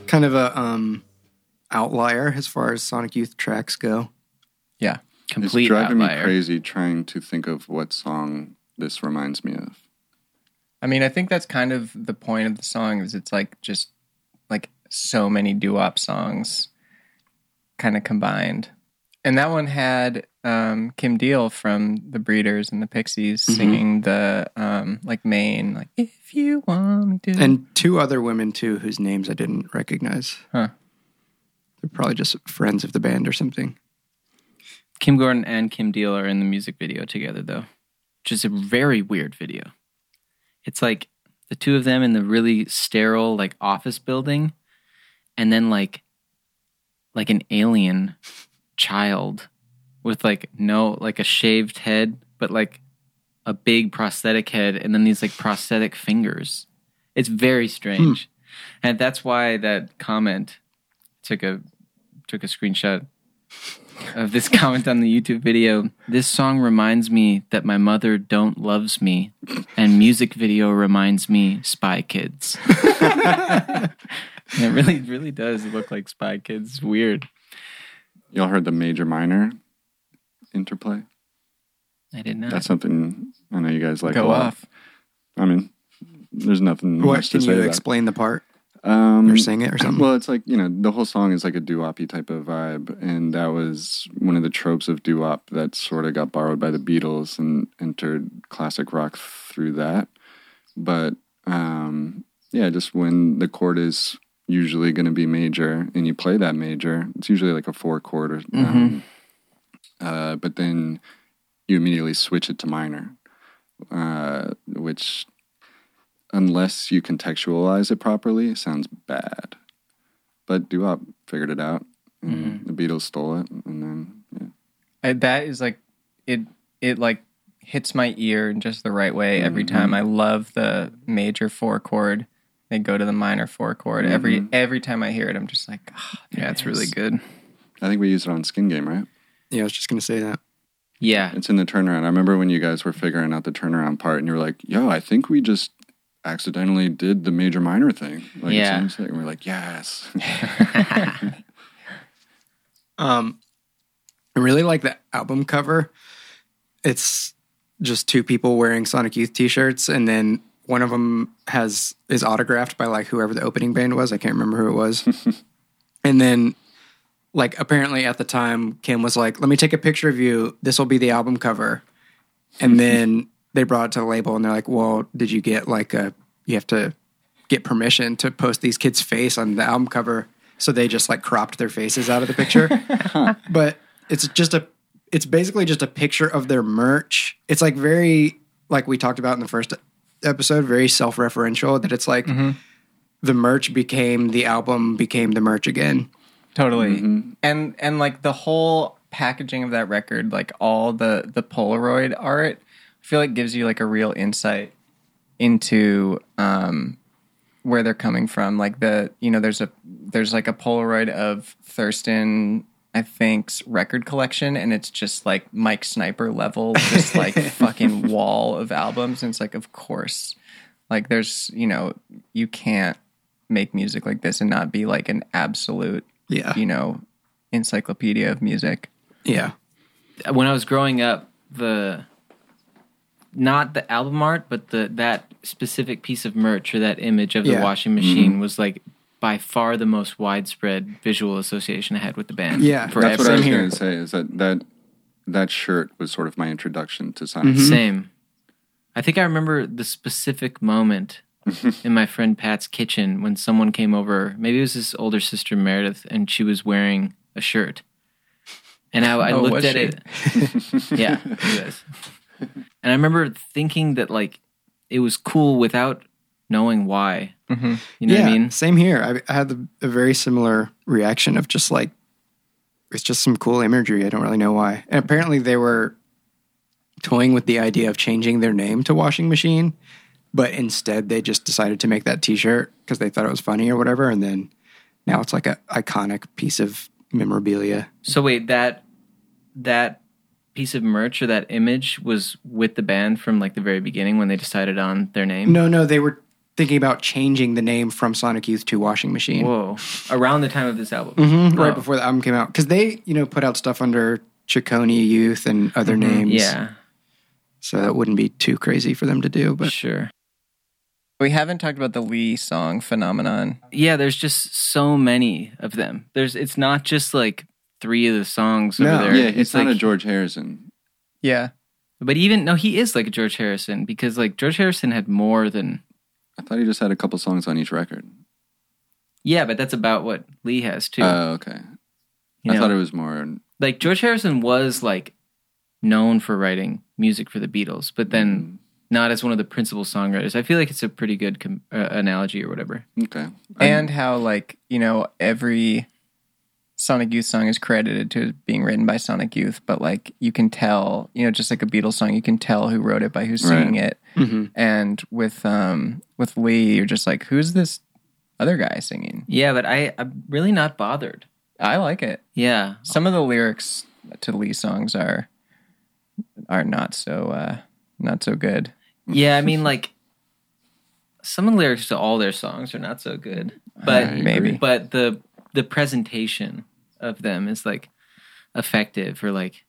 Kind of a um outlier as far as Sonic Youth tracks go. Yeah. complete it's driving outlier. me crazy trying to think of what song this reminds me of. I mean, I think that's kind of the point of the song is it's like just like so many doo-wop songs kind of combined. And that one had um, Kim Deal from the Breeders and the Pixies Mhm. singing the um, like main like if you want me to And two other women too, whose names I didn't recognize. Huh. They're probably just friends of the band or something. Kim Gordon and Kim Deal are in the music video together, though, which is a very weird video. It's like the two of them in the really sterile, like office building, and then like like an alien child with like no like a shaved head, but like a big prosthetic head, and then these like prosthetic fingers. It's very strange, hmm. and that's why that comment took a took a screenshot of this comment on the YouTube video. This song reminds me that my mother don't loves me, and music video reminds me Spy Kids. It really, really does look like Spy Kids. It's weird. Y'all heard the major minor interplay? I didn't know. That's something I know you guys like a go lot. off. I mean, there's nothing What much to can say you about explain the part it. Um, or sing it or something? Well, it's like you know the whole song is like a doo-wop type of vibe, and that was one of the tropes of doo-wop that sort of got borrowed by the Beatles and entered classic rock through that. But um, yeah, just when the chord is usually going to be major and you play that major, it's usually like a four chord. Or, um, uh, but then you immediately switch it to minor, uh, which, unless you contextualize it properly, sounds bad. But doo figured it out. And The Beatles stole it, and then yeah. I, that is like it. It like hits my ear in just the right way every time. I love the major four chord. They go to the minor four chord every every time I hear it. I'm just like, there Yeah, it it's really good. I think we used it on Skin Game, right? Yeah, I was just gonna say that. Yeah. It's in the turnaround. I remember when you guys were figuring out the turnaround part, and you were like, "Yo, I think we just accidentally did the major minor thing." Like, Yeah. sounds like- and we're like, "Yes." Um, I really like the album cover. It's just two people wearing Sonic Youth T-shirts, and then one of them has is autographed by like whoever the opening band was. I can't remember who it was. and then, like apparently at the time, Kim was like, "Let me take a picture of you. This will be the album cover." And then they brought it to the label, and they're like, "Well, did you get like a? You have to get permission to post these kids' face on the album cover." So they just like cropped their faces out of the picture but it's just a it's basically just a picture of their merch it's like very like we talked about in the first episode very self-referential that it's like the merch became the album became the merch again Totally. And and like the whole packaging of that record, like all the the Polaroid art, I feel like gives you like a real insight into um where they're coming from. Like the you know, there's a there's like a Polaroid of Thurston I think's record collection and it's just like Mike Sniper level, just like fucking wall of albums. And it's like of course. Like there's you know, you can't make music like this and not be like an absolute yeah you know, encyclopedia of music. yeah when I was growing up, the not the album art, but the that specific piece of merch or that image of the Yeah. washing machine mm-hmm. was like by far the most widespread visual association I had with the band. Yeah, forever. That's what I was here. going to say. Is that that that shirt was sort of my introduction to Sonic. Mm-hmm. Same. I think I remember the specific moment in my friend Pat's kitchen when someone came over. Maybe it was his older sister Meredith, and she was wearing a shirt. And I, I Oh, looked at she? it. yeah, she was. And I remember thinking that like it was cool without knowing why. Mm-hmm. You know yeah what I mean? same here I, I had the, a very similar reaction of just like it's just some cool imagery i don't really know why and apparently they were toying with the idea of changing their name to washing machine but instead they just decided to make that t-shirt because they thought it was funny or whatever and then now it's like an iconic piece of memorabilia So wait, that that piece of merch or that image was with the band from like the very beginning when they decided on their name. no no they were thinking about changing the name from sonic youth to washing machine Whoa! Around the time of this album, Mhm, right before the album came out because they you know put out stuff under Ciccone Youth and other names Yeah, so that wouldn't be too crazy for them to do but sure. We haven't talked about the Lee song phenomenon. Yeah, there's just so many of them. There's it's not just like three of the songs No. over there. Yeah, he's it's not like, a George Harrison. Yeah. but even no, he is like a George Harrison because like George Harrison had more than I thought he just had a couple songs on each record. yeah, but that's about what Lee has too. Oh, okay. you I know? thought it was more. like George Harrison was like known for writing music for the Beatles, but then not as one of the principal songwriters. I feel like it's a pretty good com- uh, analogy or whatever. Okay. I- And how like, you know, every Sonic Youth song is credited to being written by Sonic Youth, but like you can tell, you know, just like a Beatles song, you can tell who wrote it by who's singing Right. it. Mhm. And with um with Lee, you're just like, who's this other guy singing? Yeah, but I I'm really not bothered. I like it. Yeah, Some of the lyrics to Lee songs are are not so uh not so good. yeah. I mean, like some of the lyrics to all their songs are not so good, but I maybe. but the the presentation of them is like effective or like,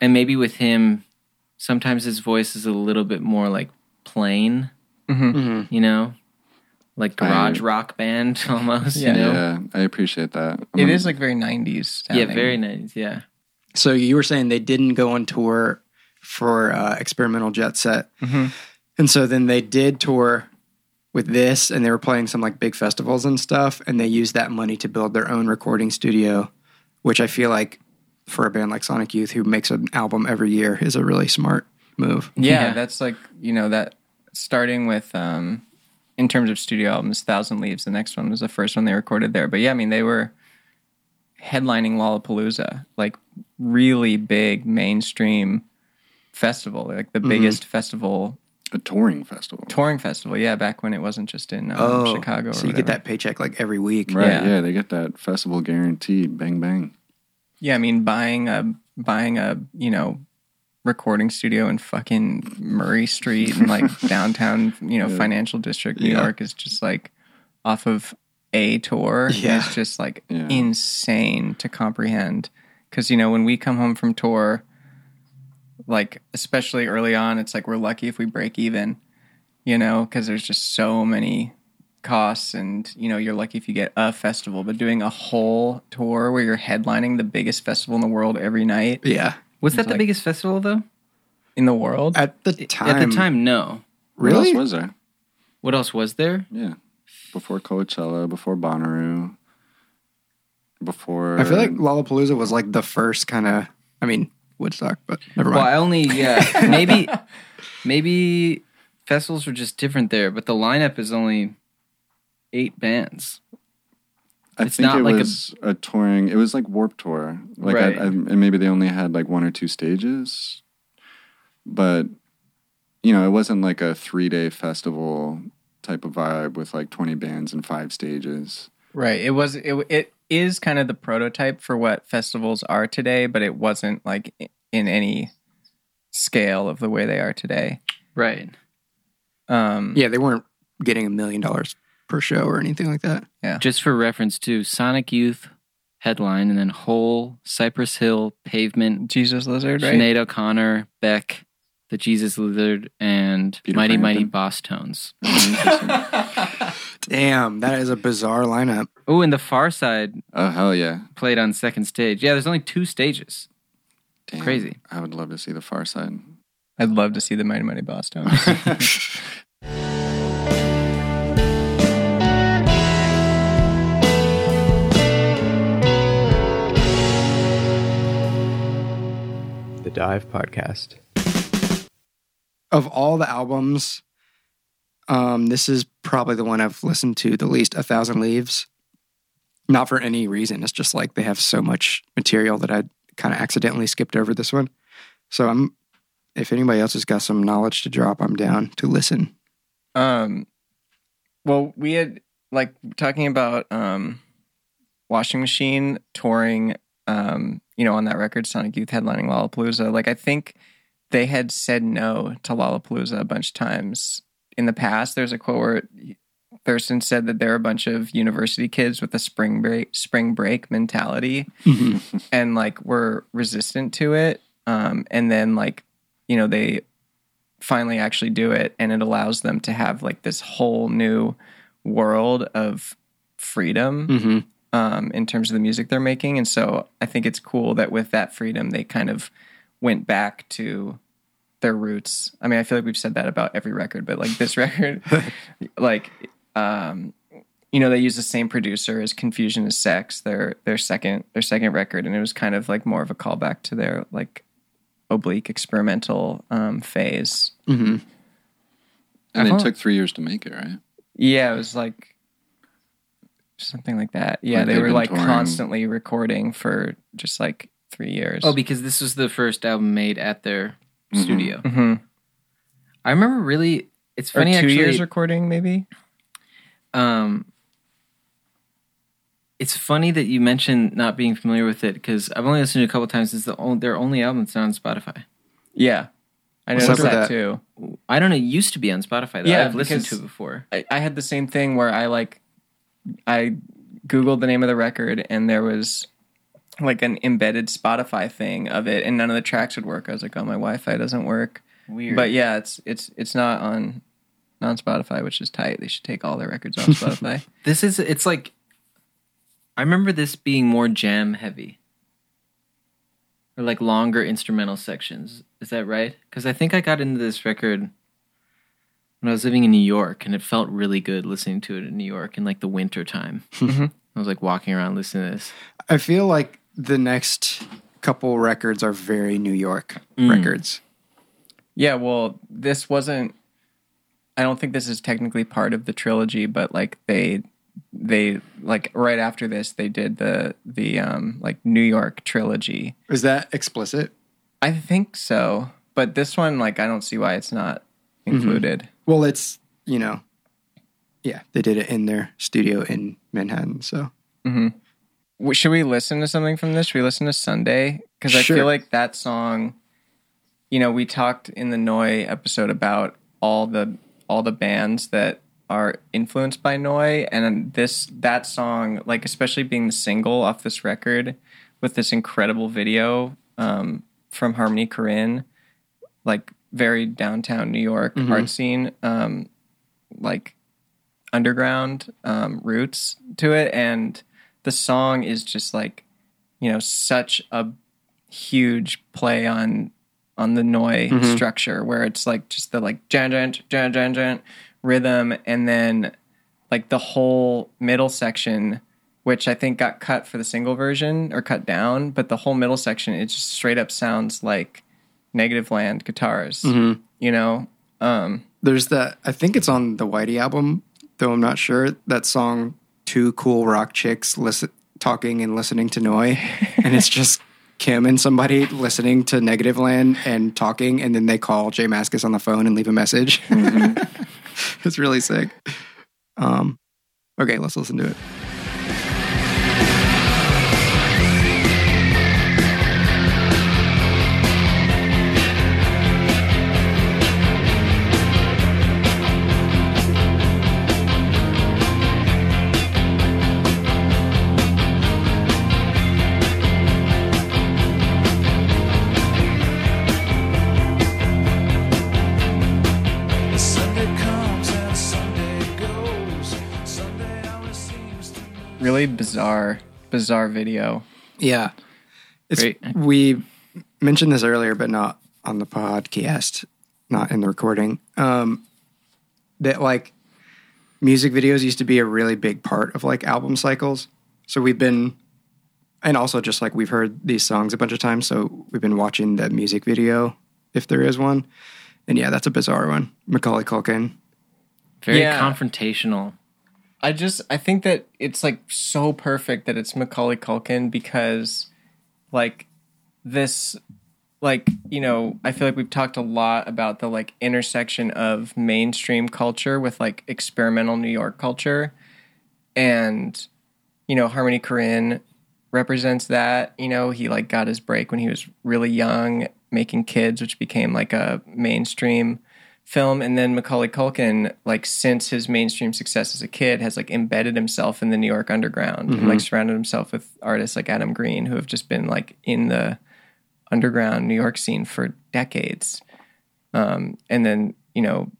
and maybe with him, sometimes his voice is a little bit more like plain. Mhm. you know, like I- garage rock band almost. Yeah. You know, Yeah, I appreciate that. It is like very 90s. yeah, very nice. Yeah, So you were saying they didn't go on tour for uh, Experimental Jet Set, Mhm. and so then they did tour with this, and they were playing some like big festivals and stuff, and they used that money to build their own recording studio, which I feel like for a band like Sonic Youth, who makes an album every year, is a really smart move. Yeah, Yeah. that's like you know that starting with um in terms of studio albums, Thousand Leaves. The next one was the first one they recorded there. But yeah, I mean they were headlining Lollapalooza, like really big mainstream festival, like the biggest festival A touring festival. touring festival. Yeah, back when it wasn't just in um, Oh, Chicago. Or so you get that paycheck like every week. Right, Yeah. yeah. they get that festival guaranteed. Bang bang. Yeah, I mean buying a buying a you know recording studio in fucking Murray Street and like downtown you know financial district New Yeah. York is just like off of a tour. Yeah. It's just like Yeah. insane to comprehend because you know when we come home from tour, like especially early on, it's like we're lucky if we break even, you know, because there's just so many costs and you know you're lucky if you get a festival but doing a whole tour where you're headlining the biggest festival in the world every night Yeah. Was that the like- biggest festival though? in the world At the time. At the time, no. really What else was there? What else was there? Yeah. Before Coachella, before Bonnaroo, before I feel like Lollapalooza was like the first kind of, I mean, Woodstock, but never mind. Well. I only yeah maybe maybe festivals were just different there, but the lineup is only eight bands. I it's think not it like a- was a, touring. It was like Warp Tour, like I, Right. I, and maybe they only had like one or two stages, but you know, it wasn't like a three day festival type of vibe with like twenty bands and five stages. right it was it, it is kind of the prototype for what festivals are today but it wasn't like in any scale of the way they are today Right. um yeah, they weren't getting a million dollars per show or anything like that. Yeah. Just for reference to Sonic Youth headline, and then Hole, Cypress Hill, Pavement, jesus lizard right Sinead O'Connor, Beck, The Jesus Lizard, and Peter Mighty Frampton. Mighty Bosstones. Damn, that is a bizarre lineup. Oh, and the Pharcyde Oh hell yeah! played on second stage. Yeah, there's only two stages. Damn, Crazy. I would love to see the Pharcyde. i'd love to see the mighty mighty boss tones The DIIV Podcast. Of all the albums, um, this is probably the one I've listened to the least. A Thousand Leaves. Not for any reason. It's just like they have so much material that I kind of accidentally skipped over this one. So I'm. If anybody else has got some knowledge to drop, I'm down to listen. Um, well, we had like talking about um, washing machine touring. Um, you know, on that record, Sonic Youth headlining Lollapalooza. Like, I think they had said no to Lollapalooza a bunch of times in the past. There's a quote where Thurston said that they're a bunch of university kids with a spring break spring break mentality, and like we're resistant to it. Um, and then like you know they finally actually do it and it allows them to have like this whole new world of freedom Mm-hmm. um, in terms of the music they're making and so i think it's cool that with that freedom they kind of went back to their roots i mean i feel like we've said that about every record but like this record like um you know they use the same producer as confusion is sex their their second their second record and it was kind of like more of a callback to their like oblique experimental um phase Mm-hmm. And Uh-huh. it took three years to make it, right? Yeah, it was like something like that. Yeah, Like they were like touring. constantly recording for just like three years. Oh, because this was the first album made at their Mhm. studio. hmm I remember really. It's or two funny actually. years recording, maybe. Um, it's funny that you mentioned not being familiar with it because I've only listened to it a couple times. It's the only, their only album that's not on Spotify. Yeah, I What's noticed that, that? too. I don't know. It used to be on Spotify. Though. Yeah, I've listened to it before. I, I had the same thing where I like I googled the name of the record and there was like an embedded Spotify thing of it, and none of the tracks would work. I was like, oh, my Wi-Fi doesn't work. Weird. But yeah, it's it's it's not on non Spotify, which is tight. They should take all their records off Spotify. this is. It's like. I remember this being more jam heavy. Or like longer instrumental sections. Is that right? Because I think I got into this record when I was living in New York, and it felt really good listening to it in New York in like the winter time. Mhm. I was like walking around listening to this. I feel like the next couple records are very New York Mm. records. Yeah, well, this wasn't. I don't think this is technically part of the trilogy, but like they, they like right after this, they did the the um like New York trilogy. Is that explicit? I think so, but this one, like, I don't see why it's not included. Well, it's you know, yeah, they did it in their studio in Manhattan. So W Should we listen to something from this? Should we listen to Sunday? Because I Sure. feel like that song. You know, we talked in the Noi episode about all the all the bands that are influenced by Neu, and this that song, like especially being the single off this record, with this incredible video um, from Harmony Korine, like very downtown New York art scene, um, like underground um, roots to it, and the song is just like you know such a huge play on on the Neu structure where it's like just the like jan jan jan jan jan rhythm and then like the whole middle section which I think got cut for the single version or cut down but the whole middle section it just straight up sounds like negative land guitars you know um there's that. I think it's on the Whitey album, though I'm not sure. That song, two cool rock chicks listen, talking and listening to Neu, and it's just Kim and somebody listening to Negative Land and talking, and then they call J Mascis on the phone and leave a message. it's really sick. Um, okay, let's listen to it. Bizarre bizarre video Yeah. It's, Great. We mentioned this earlier, but not on the podcast, not in the recording. Um, that like music videos used to be a really big part of like album cycles. So we've been, and also just like we've heard these songs a bunch of times. So we've been watching the music video, if there is one. And yeah, that's a bizarre one. Macaulay Culkin. Very Yeah. confrontational. I just I think that it's like so perfect that it's Macaulay Culkin because like this like you know I feel like we've talked a lot about the like intersection of mainstream culture with like experimental New York culture. And you know Harmony Korine represents that. You know he like got his break when he was really young making kids which became like a mainstream film and then Macaulay Culkin like since his mainstream success as a kid has like embedded himself in the New York underground and like surrounded himself with artists like Adam Green who have just been like in the underground New York scene for decades um and then you know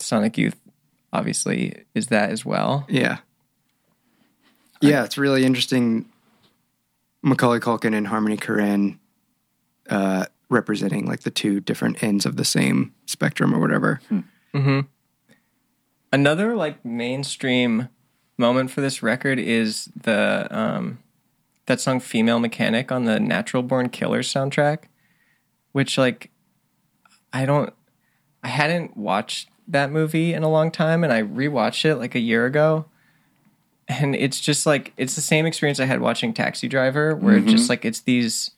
Sonic Youth obviously is that as well Yeah. Yeah, it's really interesting. Macaulay Culkin and Harmony Korine uh, representing like the two different ends of the same spectrum or whatever. Hmm. Mm-hmm. another like mainstream moment for this record is the um that song female mechanic on the natural born killers soundtrack which like i don't i hadn't watched that movie in a long time and i rewatched it like a year ago. And it's just like it's the same experience i had watching taxi driver where it just mm-hmm. like it's these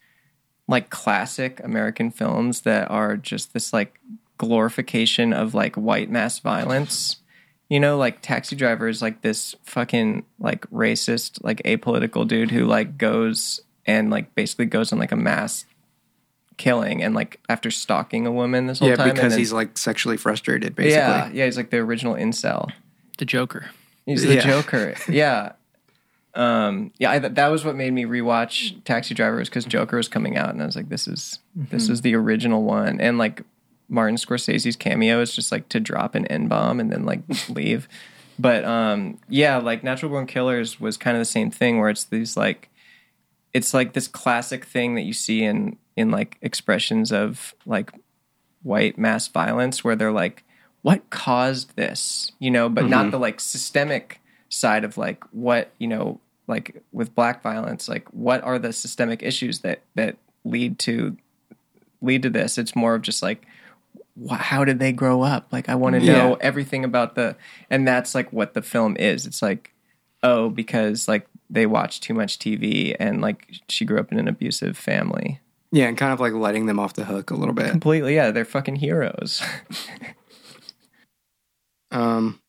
like classic american films that are just this like glorification of like white mass violence you know, like Taxi Driver is like this fucking like racist, like apolitical dude who like goes and like basically goes on like a mass killing and like after stalking a woman this whole Yeah, time. Yeah, because then- he's like sexually frustrated, basically. yeah, yeah, he's like the original incel. The Joker. He's the Yeah. Joker. Yeah. Um, yeah, I, that was what made me rewatch Taxi Driver was because Joker was coming out, and I was like, "This is this is the original one." And like Martin Scorsese's cameo is just like to drop an N bomb and then like leave. But um, yeah, like Natural Born Killers was kind of the same thing, where it's these like it's like this classic thing that you see in in like expressions of like white mass violence where they're like what caused this you know but not the like systemic side of like what you know like with black violence like what are the systemic issues that that lead to lead to this. It's more of just like wh- how did they grow up? Like I want to know everything about the and that's like what the film is. It's like oh because like they watch too much TV and like she grew up in an abusive family. Yeah, and kind of like letting them off the hook a little bit. Completely, yeah, they're fucking heroes. Um,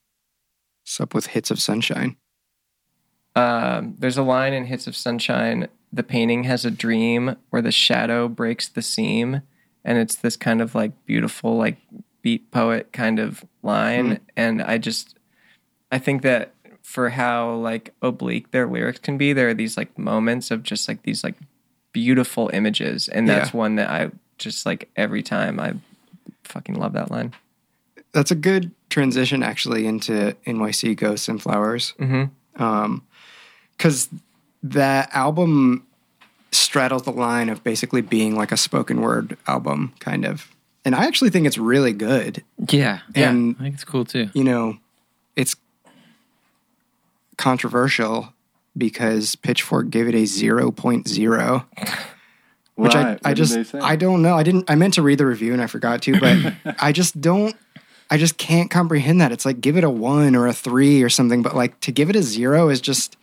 what's up with hits of sunshine? um, there's a line in Hits of Sunshine. The painting has a dream where the shadow breaks the seam, and it's this kind of like beautiful, like beat poet kind of line. And I just, I think that for how like oblique their lyrics can be, there are these like moments of just like these like beautiful images, and that's Yeah. one that I just like every time I fucking love that line. That's a good transition actually into NYC Ghosts and Flowers. Mm-hmm. Um, because that album straddles the line of basically being like a spoken word album, kind of. And I actually think it's really good. Yeah, And- yeah, I think it's cool too. You know, it's controversial because Pitchfork gave it a 0.0. which Why? I, I just? I don't know. I didn't I meant to read the review and I forgot to, but I just don't I just can't comprehend that. It's like give it a one or a three or something, but like to give it a zero is just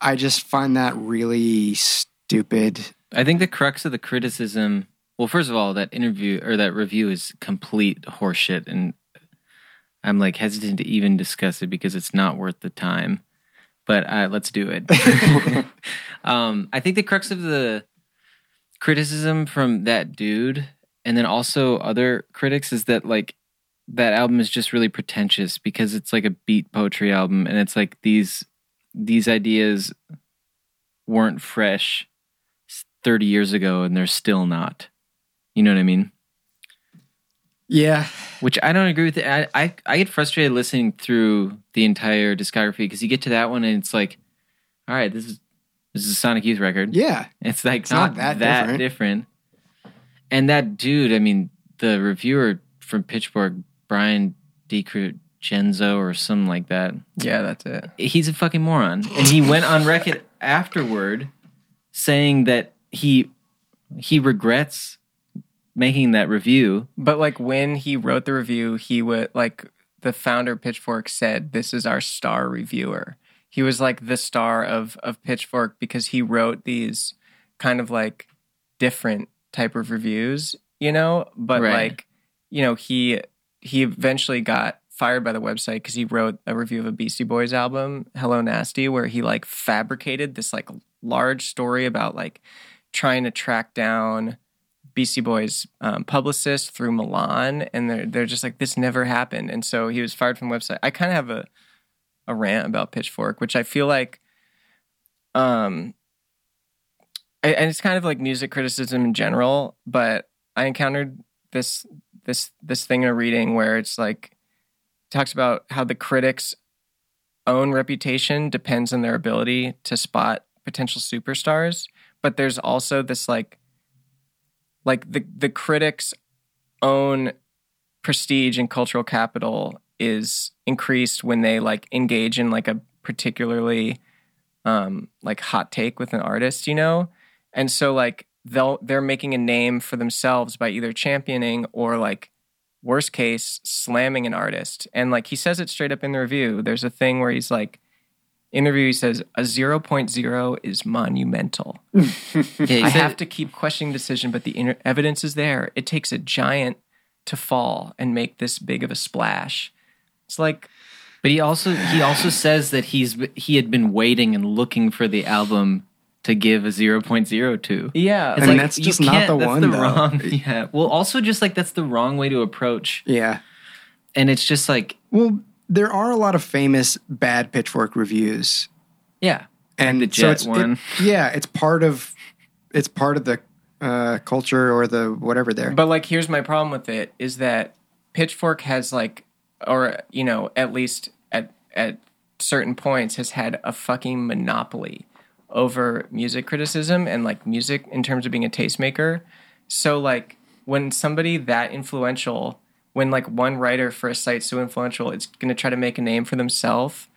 I just find that really stupid. I think the crux of the criticism. Well, first of all, that interview or that review is complete horseshit, and I'm like hesitant to even discuss it because it's not worth the time. But uh, let's do it. um, I think the crux of the criticism from that dude, and then also other critics, is that like that album is just really pretentious because it's like a beat poetry album, and it's like these these ideas weren't fresh 30 years ago and they're still not. You know what I mean? Yeah. Which I don't agree with. I I, I get frustrated listening through the entire discography because you get to that one and it's like, all right, this is this is a Sonic Youth record. Yeah. It's like It's not, not that that, different. different. And that dude, I mean, the reviewer from Pitchfork, Brent DiCrescenzo or something like that, Yeah, that's it. he's a fucking moron. And he went on record afterward saying that he he regrets making that review. But like when he wrote the review, he would like the founder of Pitchfork said, "This is our star reviewer." He was like the star of of Pitchfork because he wrote these kind of like different type of reviews, you know. But Right. like, you know, he he eventually got fired by the website because he wrote a review of a Beastie Boys album, Hello Nasty, where he like fabricated this like large story about like trying to track down Beastie Boys um, publicist through Milan, and they're they're just like this never happened, and so he was fired from the website. I kind of have a a rant about Pitchfork, which I feel like, um, and it's kind of like music criticism in general, but I encountered this this this thing in a reading where it's like talks about how the critics' own reputation depends on their ability to spot potential superstars, but there's also this like like the the critics' own prestige and cultural capital is increased when they like engage in like a particularly um like hot take with an artist, you know? And so like they'll they're making a name for themselves by either championing or like worst case slamming an artist. And like he says it straight up in the review. There's a thing where he's like in the review he says a 0.0 is monumental. Yeah, he I have to keep questioning the decision, but the inner evidence is there. It takes a giant to fall and make this big of a splash. It's like But he also he also says that he's he had been waiting and looking for the album to give a 0.02. yeah, It's And like, that's just not the that's one, the though. wrong yeah. Well, also just like that's the wrong way to approach Yeah. and it's just like Well, there are a lot of famous bad pitchfork reviews. yeah. And the so Jet it's, it- one. yeah, it's part of it's part of the uh, culture or the whatever there. But like, here's my problem with it: is that Pitchfork has like, or you know, at least at at certain points, has had a fucking monopoly over music criticism and like music in terms of being a tastemaker. So like, when somebody that influential, when like one writer for a site so influential, it's going to try to make a name for themselves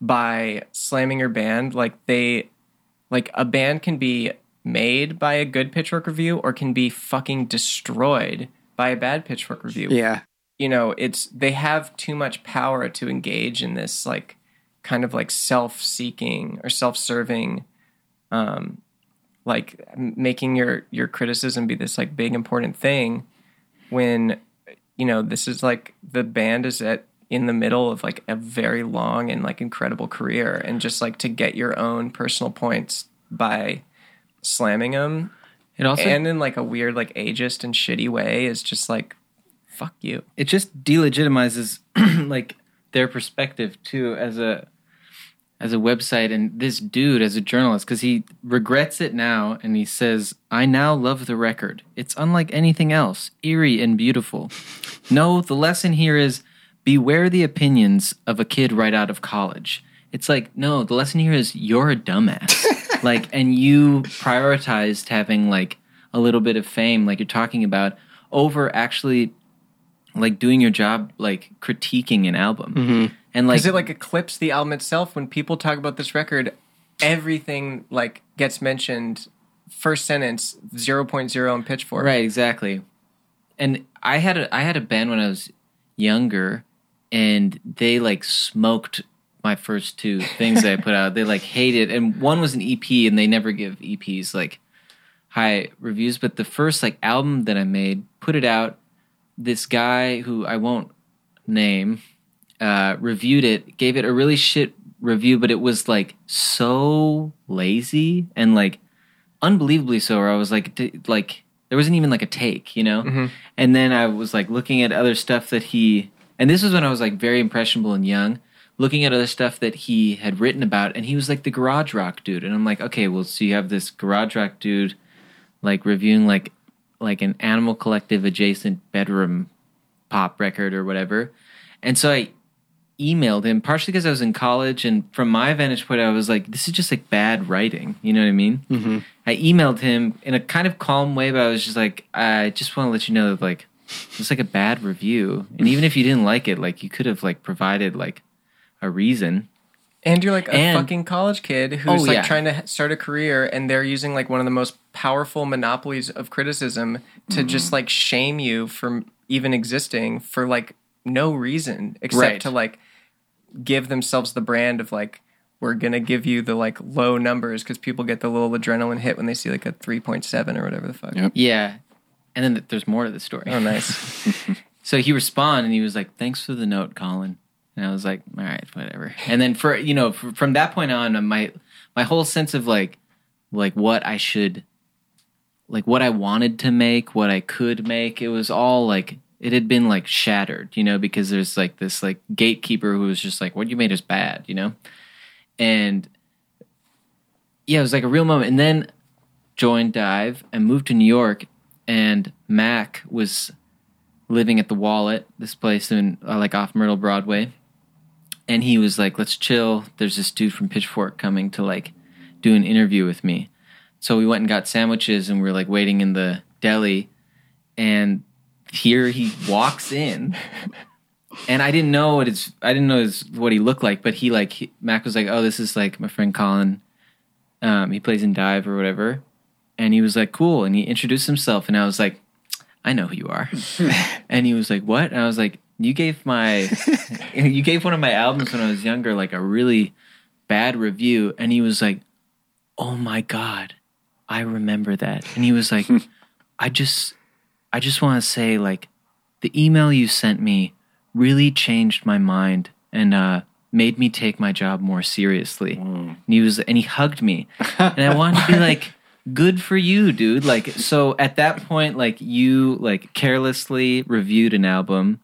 by slamming your band, like they like a band can be made by a good Pitchfork review or can be fucking destroyed by a bad Pitchfork review. Yeah. You know, it's they have too much power to engage in this like kind of like self-seeking or self-serving um like making your your criticism be this like big important thing when you know this is like the band is at in the middle of like a very long and like incredible career and just like to get your own personal points by slamming them It also and in like a weird like ageist and shitty way is just like fuck you. It just delegitimizes like their perspective too as a as a website and this dude as a journalist because he regrets it now and he says i now love the record. It's unlike anything else eerie and beautiful. No the lesson here is beware the opinions of a kid right out of college. It's like no the lesson here is you're a dumbass. Like and you prioritized having like a little bit of fame like you're talking about over actually like doing your job like critiquing an album mm-hmm. And like because it like eclipse the album itself? When people talk about this record everything like gets mentioned first sentence 0.0 in pitchfork. Right exactly. And i had a i had a band when i was younger and they like smoked my first two things that i put out. They like hated and one was an ep and they never give eps like high reviews. But the first like album that i made put it out this guy who i won't name uh, reviewed it, gave it a really shit review, but it was like so lazy and like unbelievably so. Where I was like, d- like there wasn't even like a take, you know. And then I was like looking at other stuff that he, and this was when I was like very impressionable and young, looking at other stuff that he had written about, and he was like the garage rock dude, and I'm like, okay, well, so you have this garage rock dude, like reviewing like like an Animal Collective adjacent bedroom pop record or whatever. And so I emailed him partially because I was in college, and from my vantage point, I was like, "This is just like bad writing." You know what I mean? Mm-hmm. I emailed him in a kind of calm way, but I was just like, "I just want to let you know that like it's like a bad review, and even if you didn't like it, like you could have like provided like a reason." and you're like a And- fucking college kid who's Oh, like yeah. trying to start a career and they're using like one of the most powerful monopolies of criticism to Mm-hmm. just like shame you for even existing for like no reason except Right. to like give themselves the brand of like we're gonna give you the like low numbers because people get the little adrenaline hit when they see like a 3.7 or whatever the fuck Yep. Yeah, and then there's more to the story. oh nice So he responded and he was like, "Thanks for the note, Colin." And I was like, "All right, whatever." And then for you know, f from that point on, my my whole sense of like like what I should like what I wanted to make, what I could make, it was all like it had been like shattered, you know, because there's like this like gatekeeper who was just like, "What you made is bad," you know, and yeah, it was like a real moment. And then joined DIIV and moved to New York, and Mac was living at the Wallet, this place in uh, like off Myrtle Broadway, and he was like, "Let's chill." There's this dude from Pitchfork coming to like do an interview with me. So we went and got sandwiches, and we were like waiting in the deli, and here he walks in. And I didn't know what his I didn't know his, what he looked like, but he like he, Mac was like, "Oh, this is like my friend Colin. Um, he plays in DIIV or whatever." And he was like, "Cool." And he introduced himself, and I was like, "I know who you are." and he was like, "What?" And I was like, "You gave my you gave one of my albums when I was younger like a really bad review." And he was like, "Oh my god, I remember that." And he was like, "I just I just want to say like the email you sent me really changed my mind and uh made me take my job more seriously." And he was and he hugged me. and I wanted to be like good for you dude like so at that point like you like carelessly reviewed an album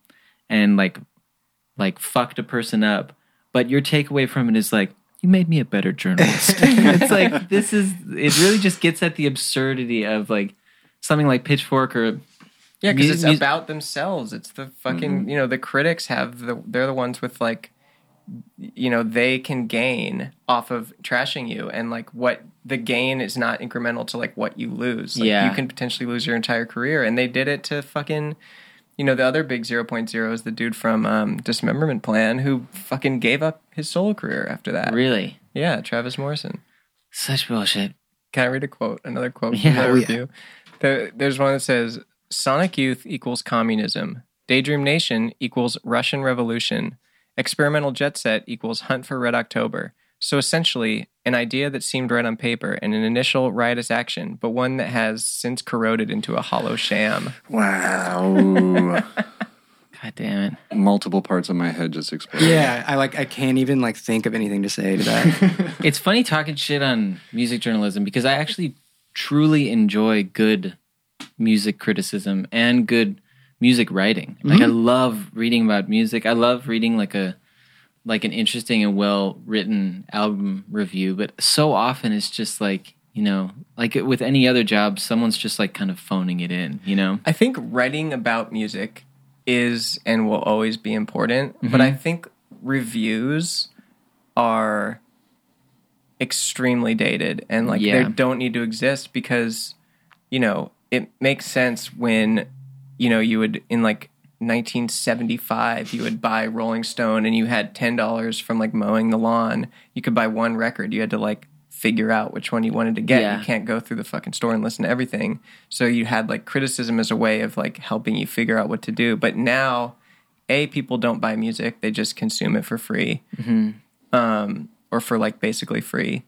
and like like fucked a person up but your takeaway from it is like you made me a better journalist it's like this is it really just gets at the absurdity of like something like pitchfork or Yeah, because it's about themselves. It's the fucking you know the critics have the they're the ones with like you know they can gain off of trashing you and like what the gain is not incremental to like what you lose. Like, Yeah. you can potentially lose your entire career, and they did it to fucking. You know the other big 0.0 is the dude from um, Dismemberment Plan who fucking gave up his solo career after that. really Yeah, Travis Morrison. such bullshit Can I read a quote? Another quote Yeah. from the Oh, yeah. review. There, there's one that says Sonic Youth equals communism. Daydream Nation equals Russian Revolution. Experimental Jet Set equals Hunt for Red October. So essentially, an idea that seemed right on paper and an initial riotous action, but one that has since corroded into a hollow sham. Wow. God damn it. Multiple parts of my head just exploded. Yeah, I like I can't even like think of anything to say to that. It's funny talking shit on music journalism because I actually truly enjoy good music criticism and good music writing. Like I mm-hmm. love reading about music. I love reading like a like an interesting and well written album review, but so often it's just like, you know, like with any other job, someone's just like kind of phoning it in, you know? I think writing about music is and will always be important, but mm-hmm. I think reviews are extremely dated and like Yeah. they don't need to exist because you know, it makes sense when you know, you would in like 1975 you would buy Rolling Stone and you had $10 from like mowing the lawn. You could buy one record. You had to like figure out which one you wanted to get. Yeah. You can't go through the fucking store and listen to everything. So you had like criticism as a way of like helping you figure out what to do. But now, A, people don't buy music, they just consume it for free. Um, or for like basically free.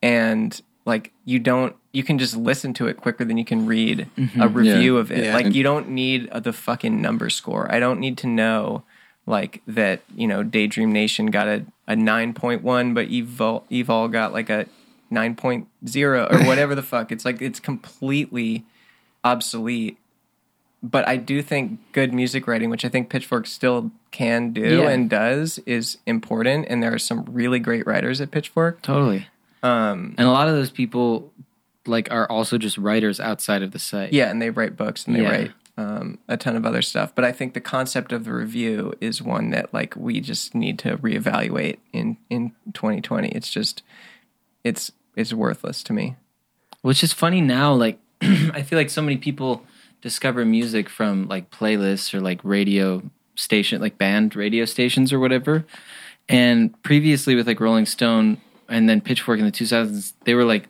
And like you don't you can just listen to it quicker than you can read a review of it. Yeah. Like you don't need the fucking number score. I don't need to know like that, you know, Daydream Nation got a, a 9.1 but Evol Evol got like a 9.0 or whatever the fuck. It's like it's completely obsolete. But I do think good music writing, which I think Pitchfork still can do Yeah. and does, is important. And there are some really great writers at Pitchfork. Totally. Um, And a lot of those people like are also just writers outside of the site. yeah, and they write books and they Yeah. write um, a ton of other stuff. But I think the concept of the review is one that like we just need to reevaluate in in 2020. It's just it's it's worthless to me. Which is funny now, like I feel like so many people discover music from like playlists or like radio station like band radio stations or whatever. And previously with like Rolling Stone and then Pitchfork in the 2000s, they were like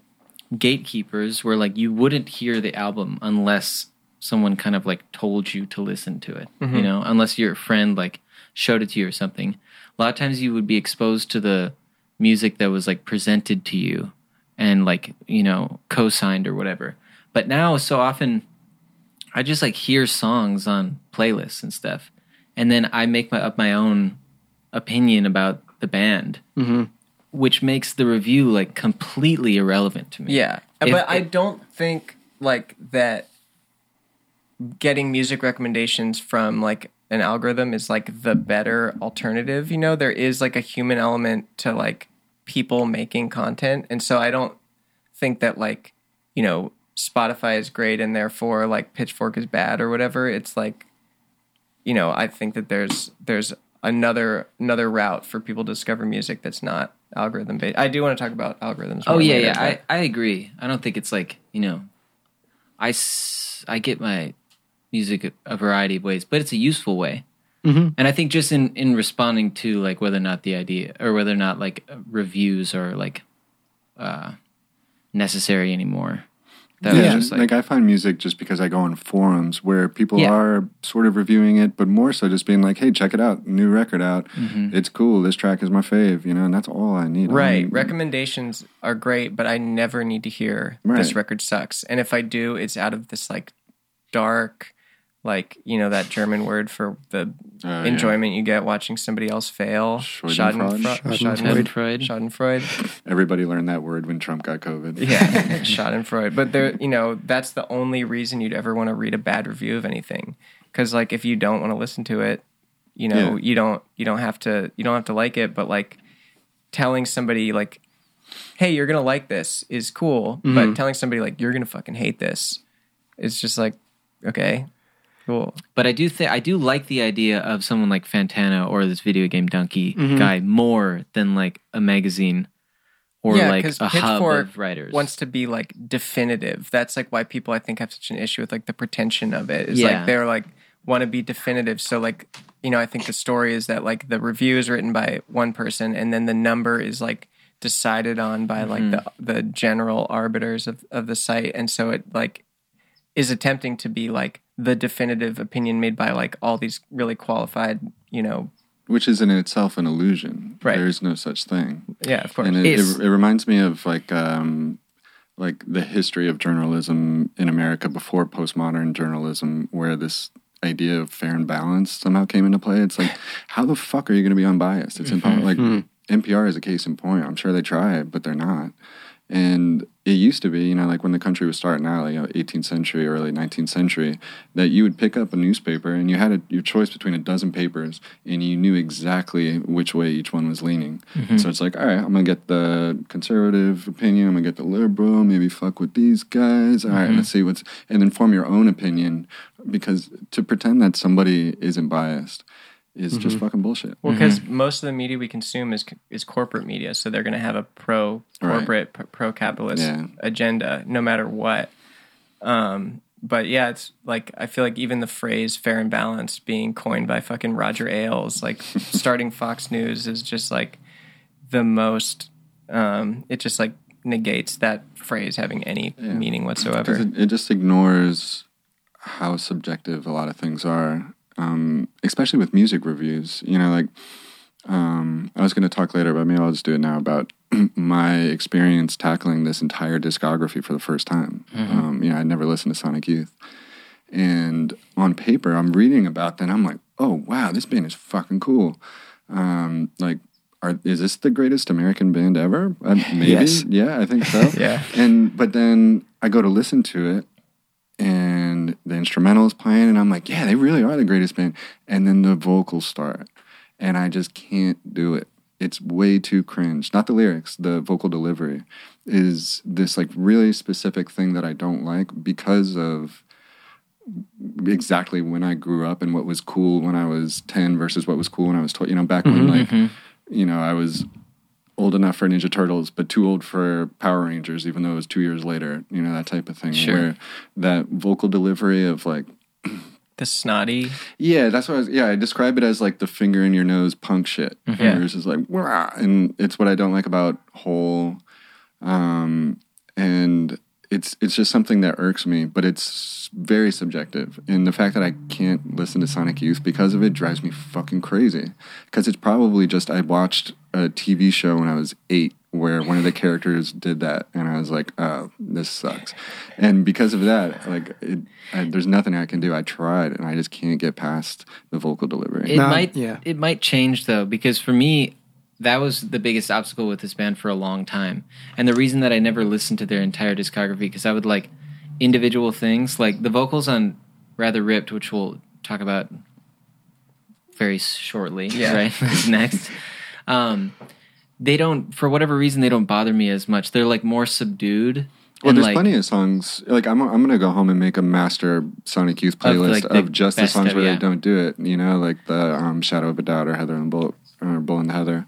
gatekeepers where like you wouldn't hear the album unless someone kind of like told you to listen to it, you mm-hmm. know, unless your friend like showed it to you or something. A lot of times you would be exposed to the music that was like presented to you and like, you know, co-signed or whatever. But now so often I just like hear songs on playlists and stuff. And then I make my up my own opinion about the band. Mm-hmm. Which makes the review like completely irrelevant to me. Yeah, If- but I don't think like that. Getting music recommendations from like an algorithm is like the better alternative. You know, there is like a human element to like people making content, and so I don't think that like you know Spotify is great and therefore like Pitchfork is bad or whatever. It's like you know I think that there's there's another another route for people to discover music that's not algorithm based. I do want to talk about algorithms. Oh yeah, later, yeah. I, I agree. I don't think it's like you know, I s- I get my music a variety of ways, but it's a useful way. Mhm. And I think just in in responding to like whether or not the idea or whether or not like reviews are like uh necessary anymore. That Yeah, was just like, like, I find music just because I go on forums where people Yeah. are sort of reviewing it, but more so just being like, "Hey, check it out, new record out. Mm-hmm. It's cool. This track is my fave," you know, and that's all I need. Right. don't- Recommendations are great, but I never need to hear this record sucks. And if I do, it's out of this like dark, like, you know, that German word for the oh, yeah. enjoyment you get watching somebody else fail. Schadenfreude? Schadenfreude. Schadenfreude. Schadenfreude. Everybody learned that word when Trump got COVID. Yeah. Schadenfreude. But there, you know, that's the only reason you'd ever want to read a bad review of anything. Because like, if you don't want to listen to it, you know, Yeah. you don't, you don't have to, you don't have to like it. But like, telling somebody like, "Hey, you're gonna like this" is cool. But mm-hmm. telling somebody like, "You're gonna fucking hate this," is just like, okay, cool. but I do think I do like the idea of someone like Fantana or this videogamedunkey mm-hmm. guy more than like a magazine or yeah, like a hub of writers. wants to be like definitive. That's like why people I think have such an issue with like the pretension of it. Is Yeah. like they're like want to be definitive. So like you know, I think the story is that like the review is written by one person, and then the number is like decided on by like mm-hmm. the the general arbiters of of the site, and so it like is attempting to be like the definitive opinion made by like all these really qualified, you know, which is in itself an illusion. Right. There is no such thing. yeah, of course. and it, it, it reminds me of like um, like the history of journalism in America before postmodern journalism, where this idea of fair and balanced somehow came into play. It's like, how the fuck are you going to be unbiased? It's impossible. Like NPR is a case in point. I'm sure they try, but they're not. And it used to be, you know, like when the country was starting out, like you know, 18th century, early 19th century, that you would pick up a newspaper and you had a, your choice between a dozen papers and you knew exactly which way each one was leaning. Mm-hmm. So it's like, all right, I'm going to get the conservative opinion, I'm going to get the liberal, maybe fuck with these guys. All right, mm-hmm. let's see what's, and then form your own opinion because to pretend that somebody isn't biased is just fucking bullshit. Well, because most of the media we consume is is corporate media, so they're going to have a pro corporate, pro capitalist Yeah. agenda, no matter what. Um, but yeah, it's like I feel like even the phrase "fair and balanced" being coined by fucking Roger Ailes, like starting Fox News, is just like the most. Um, it just like negates that phrase having any meaning whatsoever. It, it just ignores how subjective a lot of things are, um, especially with music reviews. You know, like um, I was going to talk later, but maybe I'll just do it now about my experience tackling this entire discography for the first time. Um, you know, I'd never listened to Sonic Youth. And on paper, I'm reading about and I'm like, oh, wow, this band is fucking cool. Um, like, are, is this the greatest American band ever? Uh, maybe. Yes. Yeah, I think so. Yeah. And, but then I go to listen to it, and the instrumental is playing, and I'm like, yeah, they really are the greatest band. And then the vocals start, and I just can't do it. It's way too cringe. Not the lyrics, the vocal delivery is this like really specific thing that I don't like because of exactly when I grew up and what was cool when I was 10 versus what was cool when I was 12. You know, back when mm-hmm, like, mm-hmm. you know, I was old enough for Ninja Turtles, but too old for Power Rangers, even though it was two years later, you know, that type of thing. Sure. Where that vocal delivery of like, the snotty, yeah, that's what I was, yeah, I describe it as like the finger in your nose punk shit. Yeah. Where it's just like, "Wah," and it's what I don't like about Hole, um, and it's it's just something that irks me, but it's very subjective. And the fact that I can't listen to Sonic Youth because of it drives me fucking crazy. Because it's probably just I watched a TV show when I was eight where one of the characters did that, and I was like, oh, this sucks. And because of that, like, it, I, there's nothing I can do. I tried, and I just can't get past the vocal delivery. It No, might yeah. it might change though because for me that was the biggest obstacle with this band for a long time. And the reason that I never listened to their entire discography because I would like individual things like the vocals on Rather Ripped which we'll talk about very shortly, Yeah. right? Next. Um they don't for whatever reason they don't bother me as much. They're like more subdued. Well, there's like, plenty of songs. Like I'm, I'm gonna go home and make a master Sonic Youth playlist like, of, the just the songs of- where yeah. they don't do it. You know, like the um, Shadow of a Doubt or Heather and Bull or Bull and Heather,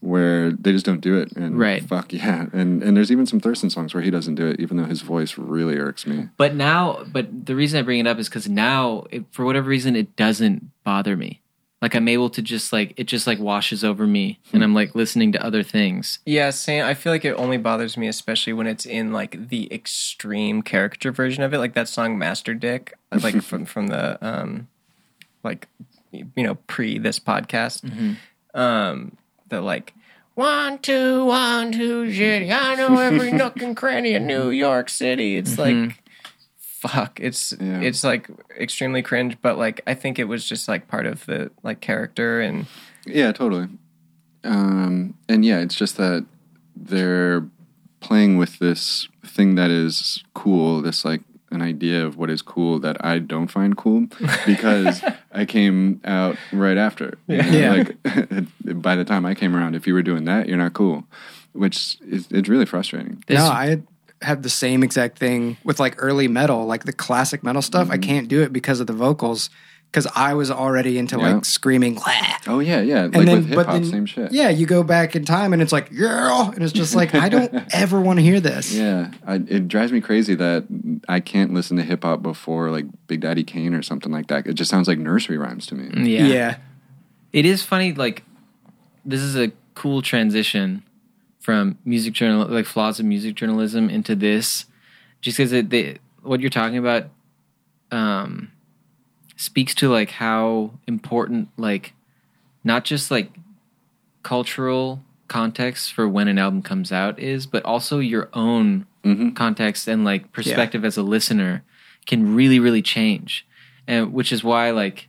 where they just don't do it. And Right. fuck yeah. And and there's even some Thurston songs where he doesn't do it, even though his voice really irks me. But now, but the reason I bring it up is because now, it, for whatever reason, it doesn't bother me. Like I'm able to just like it just like washes over me, and I'm like listening to other things. Yeah, Sam, I feel like it only bothers me especially when it's in like the extreme caricature version of it, like that song Master Dick, like from from the um like you know, pre this podcast. Um the like one, two, one, two, shitty. I know every nook and cranny in New York City. It's like fuck. It's Yeah. it's like extremely cringe, but like I think it was just like part of the like character and Yeah, totally. Um, and yeah, it's just that they're playing with this thing that is cool, this like an idea of what is cool that I don't find cool because I came out right after. you know? Yeah. Like by the time I came around, if you were doing that, you're not cool, which is it's really frustrating. This- no, I had, had the same exact thing with like early metal, like the classic metal stuff. Mm-hmm. I can't do it because of the vocals, because I was already into Yeah. like screaming. "Wah." Oh yeah, yeah. Like then, with hip but hop, same shit. yeah, you go back in time and it's like, yeah, and it's just like I don't ever want to hear this. Yeah, I, it drives me crazy that I can't listen to hip hop before like Big Daddy Kane or something like that. It just sounds like nursery rhymes to me. Yeah. yeah. It is funny. Like this is a cool transition from music journal like flaws of music journalism into this just because they what you're talking about um speaks to like how important like not just like cultural context for when an album comes out is but also your own Mhm. context and like perspective as a listener can really really change and which is why like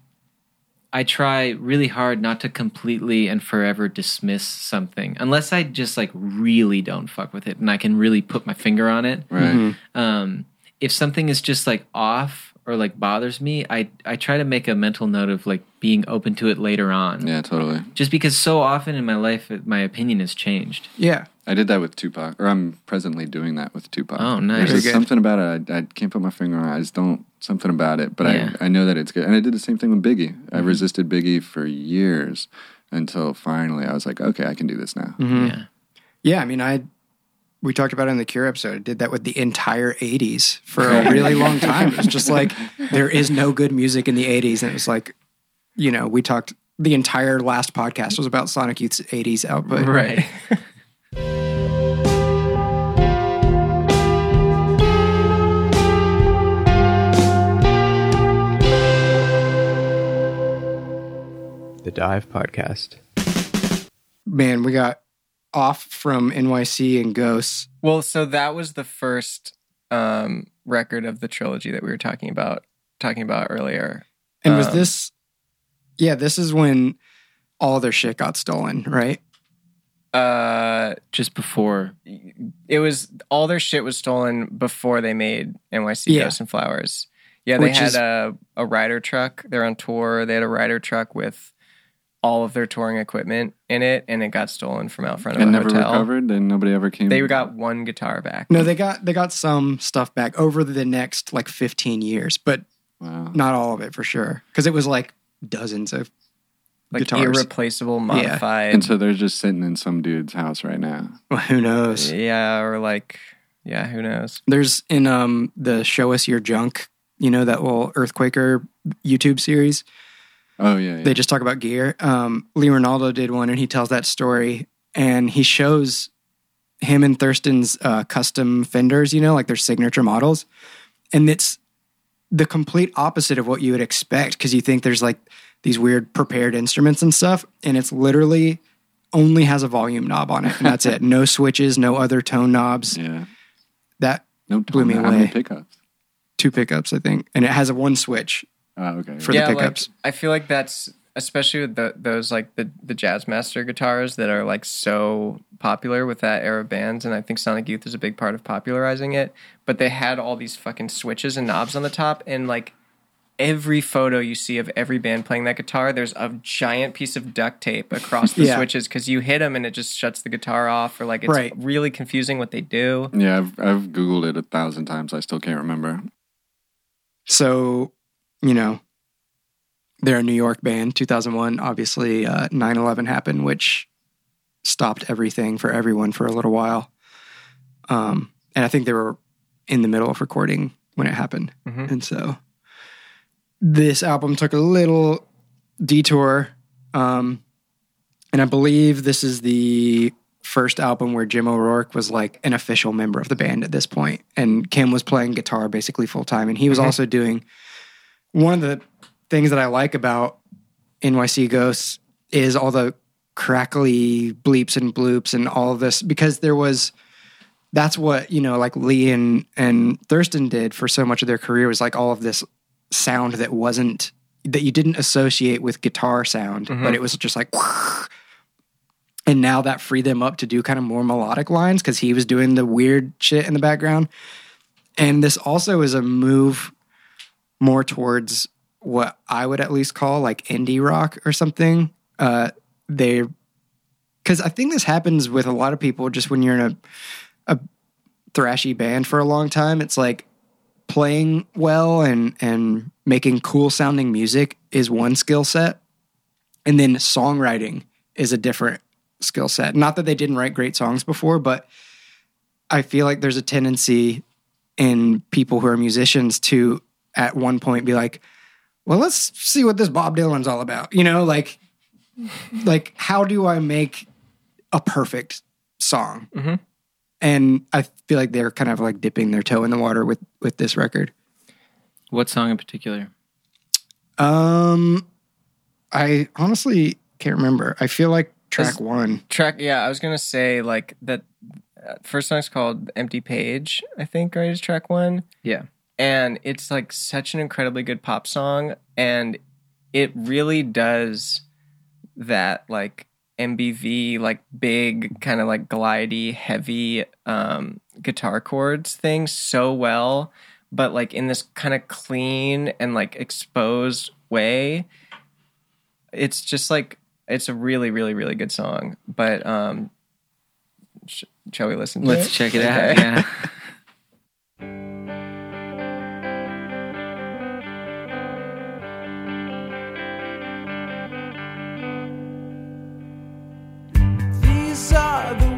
I try really hard not to completely and forever dismiss something unless I just like really don't fuck with it and I can really put my finger on it. Right. Um, if something is just like off or like bothers me, I I try to make a mental note of like being open to it later on. Yeah, totally. Just because so often in my life it, my opinion has changed. Yeah. I did that with Tupac, or I'm presently doing that with Tupac. Oh, nice. There's just something about it. I, I can't put my finger on. it. I just don't something about it. But Yeah. I I know that it's good. And I did the same thing with Biggie. I Mm-hmm. resisted Biggie for years until finally I was like, okay, I can do this now. Mm-hmm. Yeah. Yeah, I mean, I we talked about it in the Cure episode. I did that with the entire '80s for a really long time. It was just like there is no good music in the '80s, and it was like, you know, we talked. The entire last podcast was about Sonic Youth's '80s output. Right. The DIIV Podcast. Man, we got off from NYC and Ghosts. Well, so that was the first um, record of the trilogy that we were talking about talking about earlier. And was Um, this? Yeah, this is when all their shit got stolen, right? Uh, Just before it was all their shit was stolen before they made NYC Yeah. Ghosts and Flowers. Yeah, they Which had is- a a Ryder truck. They're on tour. They had a Ryder truck with all of their touring equipment in it, and it got stolen from out front of And a never hotel. recovered. And nobody ever came. They got one guitar back. No, they got they got some stuff back over the next like 15 years, but Wow. not all of it for sure, because it was like dozens of like guitars. irreplaceable, modified. And so they're just sitting in some dude's house right now. Well, who knows? yeah, or like, yeah, who knows? There's in um the Show Us Your Junk, you know that little Earthquaker YouTube series. Oh yeah. yeah. They just talk about gear. Um, Lee Ranaldo did one, and he tells that story, and he shows him and Thurston's uh, custom fenders, you know, like their signature models, and it's the complete opposite of what you would expect because you think there's like these weird prepared instruments and stuff, and it's literally only has a volume knob on it, and that's it. No switches, no other tone knobs. yeah. That No, Blew me How many away. pickups? two pickups, I think, and it has a one switch. Oh, okay. For the yeah, pickups. like I feel like that's especially with the, those like the the Jazzmaster guitars that are like so popular with that era of bands, and I think Sonic Youth is a big part of popularizing it. But they had all these fucking switches and knobs on the top, and like every photo you see of every band playing that guitar, there's a giant piece of duct tape across the Yeah. switches because you hit them and it just shuts the guitar off, or like it's Right. really confusing what they do. Yeah, I've I've googled it a thousand times. I still can't remember. So, you know, they're a New York band. 2001, obviously, uh, 9 11 happened, which stopped everything for everyone for a little while. Um, and I think they were in the middle of recording when it happened. Mhm. And so this album took a little detour. Um, and I believe this is the first album where Jim O'Rourke was like an official member of the band at this point, and Kim was playing guitar basically full time, and he was also doing one of the things that I like about NYC Ghosts is all the crackly bleeps and bloops and all of this because there was that's what you know like Lee and and Thurston did for so much of their career was like all of this sound that wasn't that you didn't associate with guitar sound but mm-hmm. it was just like and now that freed them up to do kind of more melodic lines because he was doing the weird shit in the background. And this also is a move more towards what I would at least call like indie rock or something. Uh, they, because I think this happens with a lot of people just when you're in a, a thrashy band for a long time. It's like playing well and and making cool sounding music is one skill set, and then songwriting is a different skill set. Not that they didn't write great songs before, but I feel like there's a tendency in people who are musicians to at one point be like, well, let's see what this Bob Dylan's all about. You know, like like how do I make a perfect song. Mhm. And I feel like they're kind of like dipping their toe in the water with with this record. What song in particular? Um, I honestly can't remember. I feel like track Is- one. Track, yeah, I was gonna say like that. Uh, first song's called "Empty Page," I think, right? Is track one. Yeah. And it's like such an incredibly good pop song and it really does that like mbv like big kind of like glidey heavy um guitar chords thing so well but like in this kind of clean and like exposed way it's just like it's a really really really good song but um sh- shall we listen to Let's check it out. Yeah. Are the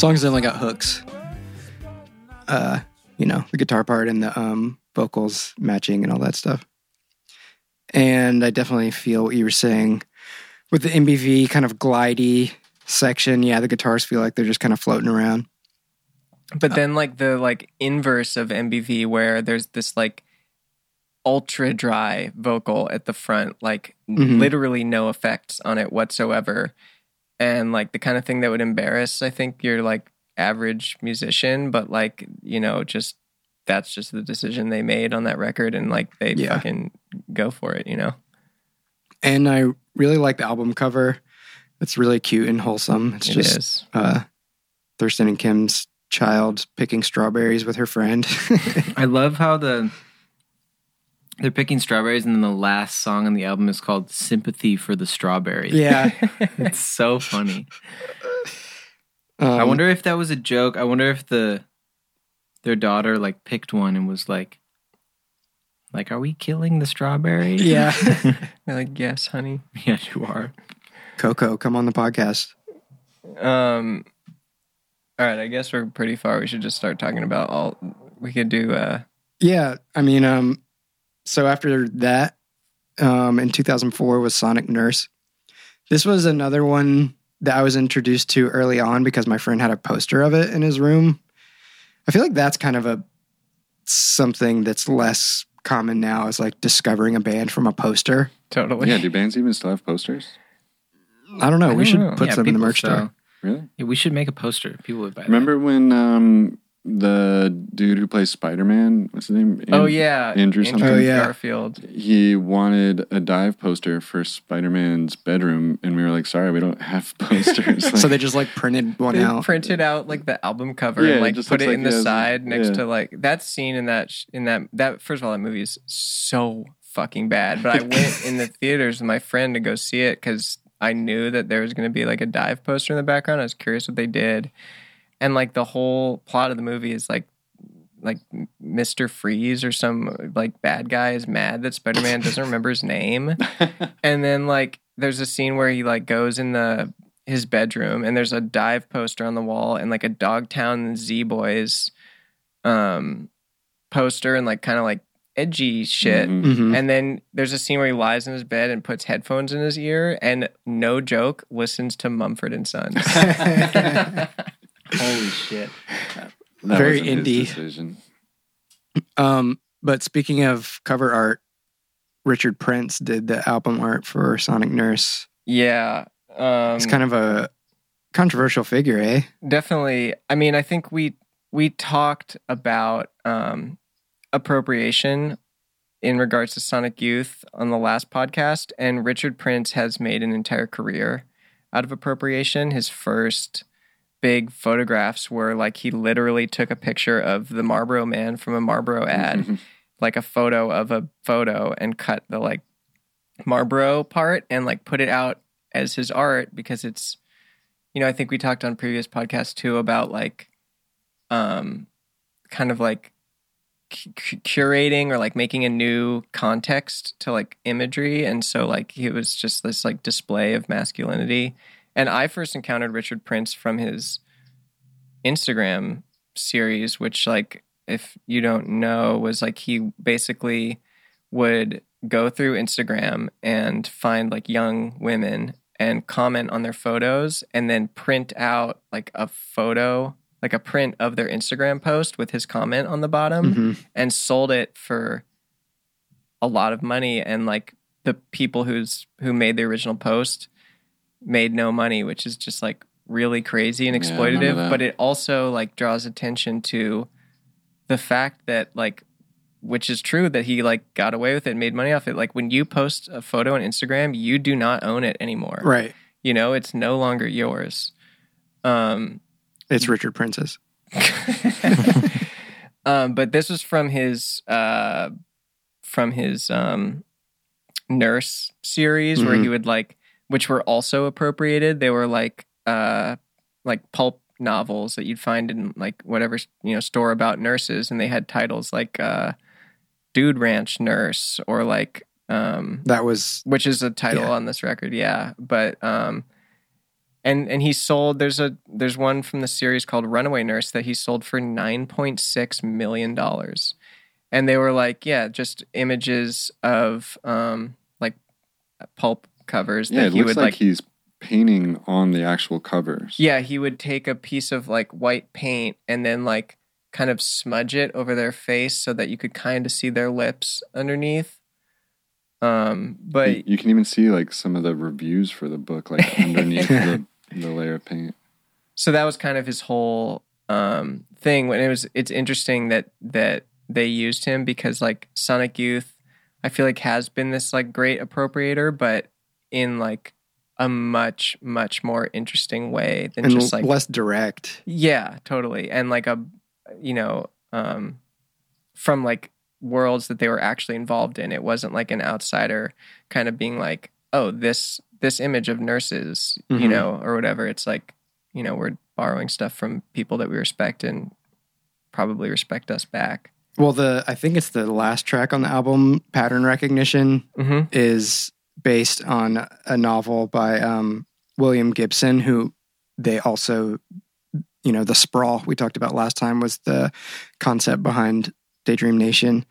Songs definitely got hooks. Uh, you know, the guitar part and the um vocals matching and all that stuff. And I definitely feel what you were saying with the MBV kind of glidey section. Yeah, the guitars feel like they're just kind of floating around. But then like the like inverse of MBV where there's this like ultra dry vocal at the front, like Mhm. literally no effects on it whatsoever. And like the kind of thing that would embarrass, I think, your like average musician, but like, you know, just that's just the decision they made on that record and like they Yeah. fucking go for it, you know? And I really like the album cover. It's really cute and wholesome. It's It just is. uh Thurston and Kim's child picking strawberries with her friend. I love how the they're picking strawberries, and then the last song on the album is called "Sympathy for the Strawberry." yeah. it's so funny. Um, I wonder if that was a joke. I wonder if the their daughter like picked one and was like, like, are we killing the strawberry? Yeah. They're like, yes, honey. yeah, you are. Coco, come on the podcast. Um all right, I guess we're pretty far. We should just start talking about all we could do uh Yeah, I mean, um, so after that, um, in 2004 was Sonic Nurse. This was another one that I was introduced to early on because my friend had a poster of it in his room. I feel like that's kind of a something that's less common now is like discovering a band from a poster. totally. Yeah, do bands even still have posters? I don't know. I we don't should know. put Yeah, some in the merch sell- store. Really? Yeah, we should make a poster. People would buy. that. Remember when um, the dude who plays Spider Man, what's his name? Oh yeah, Andrew something. Oh, yeah. Garfield. He wanted a DIIV poster for Spider Man's bedroom, and we were like, "Sorry, we don't have posters." So they just like printed one They out. printed out like the album cover Yeah, and like just put it like in the it has- side next yeah. to like that scene in that sh- in that that first of all that movie is so fucking bad. But I went in the theaters with my friend to go see it because I knew that there was going to be like a DIIV poster in the background. I was curious what they did, and like the whole plot of the movie is like like Mister Freeze or some like bad guy is mad that Spider Man doesn't remember his name, and then like there's a scene where he like goes in the his bedroom and there's a DIIV poster on the wall and like a Dogtown Z Boys um poster and like kind of like edgy shit. Mhm. Mhm. And then there's a scene where he lies in his bed and puts headphones in his ear and no joke listens to Mumford and Sons. Holy shit! That Very indie. decision. Um, but speaking of cover art, Richard Prince did the album art for Sonic Nurse. Yeah. Um, It's kind of a controversial figure, eh? definitely i mean i think we we talked about um appropriation in regards to sonic youth on the last podcast and richard prince has made an entire career out of appropriation his first big photographs were like he literally took a picture of the marlboro man from a marlboro ad like a photo of a photo and cut the like marlboro part and like put it out as his art because it's you know, I think we talked on previous podcasts too about like, um, kind of like cu- curating or like making a new context to like imagery, and so like it was just this like display of masculinity. And I first encountered Richard Prince from his Instagram series, which like if you don't know was like he basically would go through Instagram and find like young women and comment on their photos and then print out like a photo, like a print of their Instagram post with his comment on the bottom Mhm. and sold it for a lot of money and like the people who's who made the original post made no money, which is just like really crazy and Yeah, I remember exploitative, that. but it also like draws attention to the fact that like which is true that he like got away with it and made money off it. Like when you post a photo on Instagram, you do not own it anymore. Right. You know, it's no longer yours. Um It's Richard Prince's. um, but this was from his uh, from his um, nurse series where he would like, which were also appropriated. They were like uh, like pulp novels that you'd find in like whatever you know store about nurses, and they had titles like uh, "Dude Ranch Nurse" or like um, That was which is a title Yeah. on this record yeah but um and and he sold there's a there's one from the series called runaway nurse that he sold for 9.6 million dollars and they were like yeah just images of um like pulp covers Yeah, that it he looks would like, like he's painting on the actual covers. yeah, he would take a piece of like white paint and then like kind of smudge it over their face so that you could kind of see their lips underneath. Um, but you, you can even see like some of the reviews for the book, like underneath the, the layer of paint. so that was kind of his whole um thing when it was it's interesting that that they used him because like Sonic Youth I feel like has been this like great appropriator but in like a much much more interesting way than and just like less direct. Yeah, totally. And like a, you know, um, from like worlds that they were actually involved in. It wasn't like an outsider kind of being like, oh, this this image of nurses, you Mhm. know, or whatever. It's like, you know, we're borrowing stuff from people that we respect and probably respect us back. Well, the I think it's the last track on the album, Pattern Recognition, Mm-hmm. is based on a novel by um, William Gibson, who they also, you know, the sprawl we talked about last time was the concept behind Daydream Nation.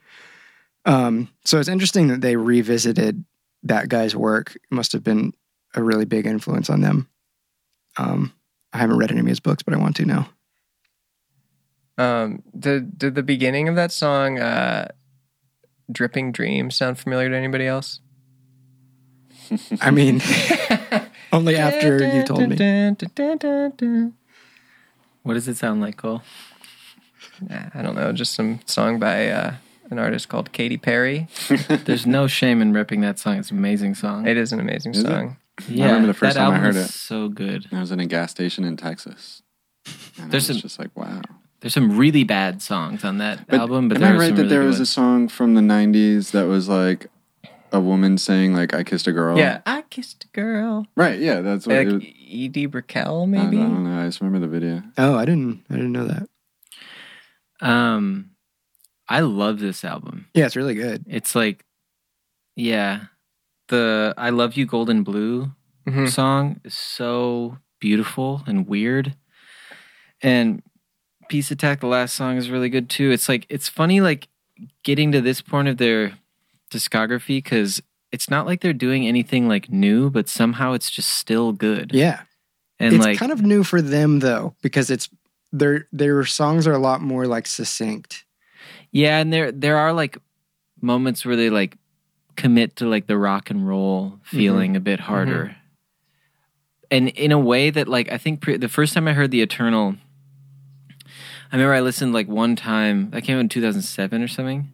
Um, so it's interesting that they revisited that guy's work. It must have been a really big influence on them. Um, I haven't read any of his books, but I want to now. Um, did did the beginning of that song, uh, "Dripping Dream," sound familiar to anybody else? I mean, only after you told me. What does it sound like, Cole? I don't know, just some song by uh, an artist called Katy Perry. There's no shame in ripping that song. It's an amazing song. It is an amazing Is it? song. yeah, remember the first that time I heard it. So good. I was in a gas station in Texas. And There's I was some- just like, wow. There's some really bad songs on that album, but am there I are right that really there good was a song from the '90s that was like a woman saying like "I kissed a girl"? Yeah, I kissed a girl. right. Yeah, that's what. Like it was. Edie Brickell, I, maybe. I don't know. I just remember the video. Oh, I didn't. I didn't know that. Um, I love this album. Yeah, it's really good. It's like, yeah, the "I Love You Golden Blue" Mhm. song is so beautiful and weird, and Peace Attack, the last song, is really good too. It's like it's funny, like getting to this point of their discography because it's not like they're doing anything like new, but somehow it's just still good. Yeah, and it's like kind of new for them though because it's their their songs are a lot more like succinct. Yeah, and there there are like moments where they like commit to like the rock and roll mm-hmm. feeling a bit harder. Mm-hmm. And in a way that like I think pre- the first time I heard the Eternal I remember I listened like one time that came out in 2007 or something.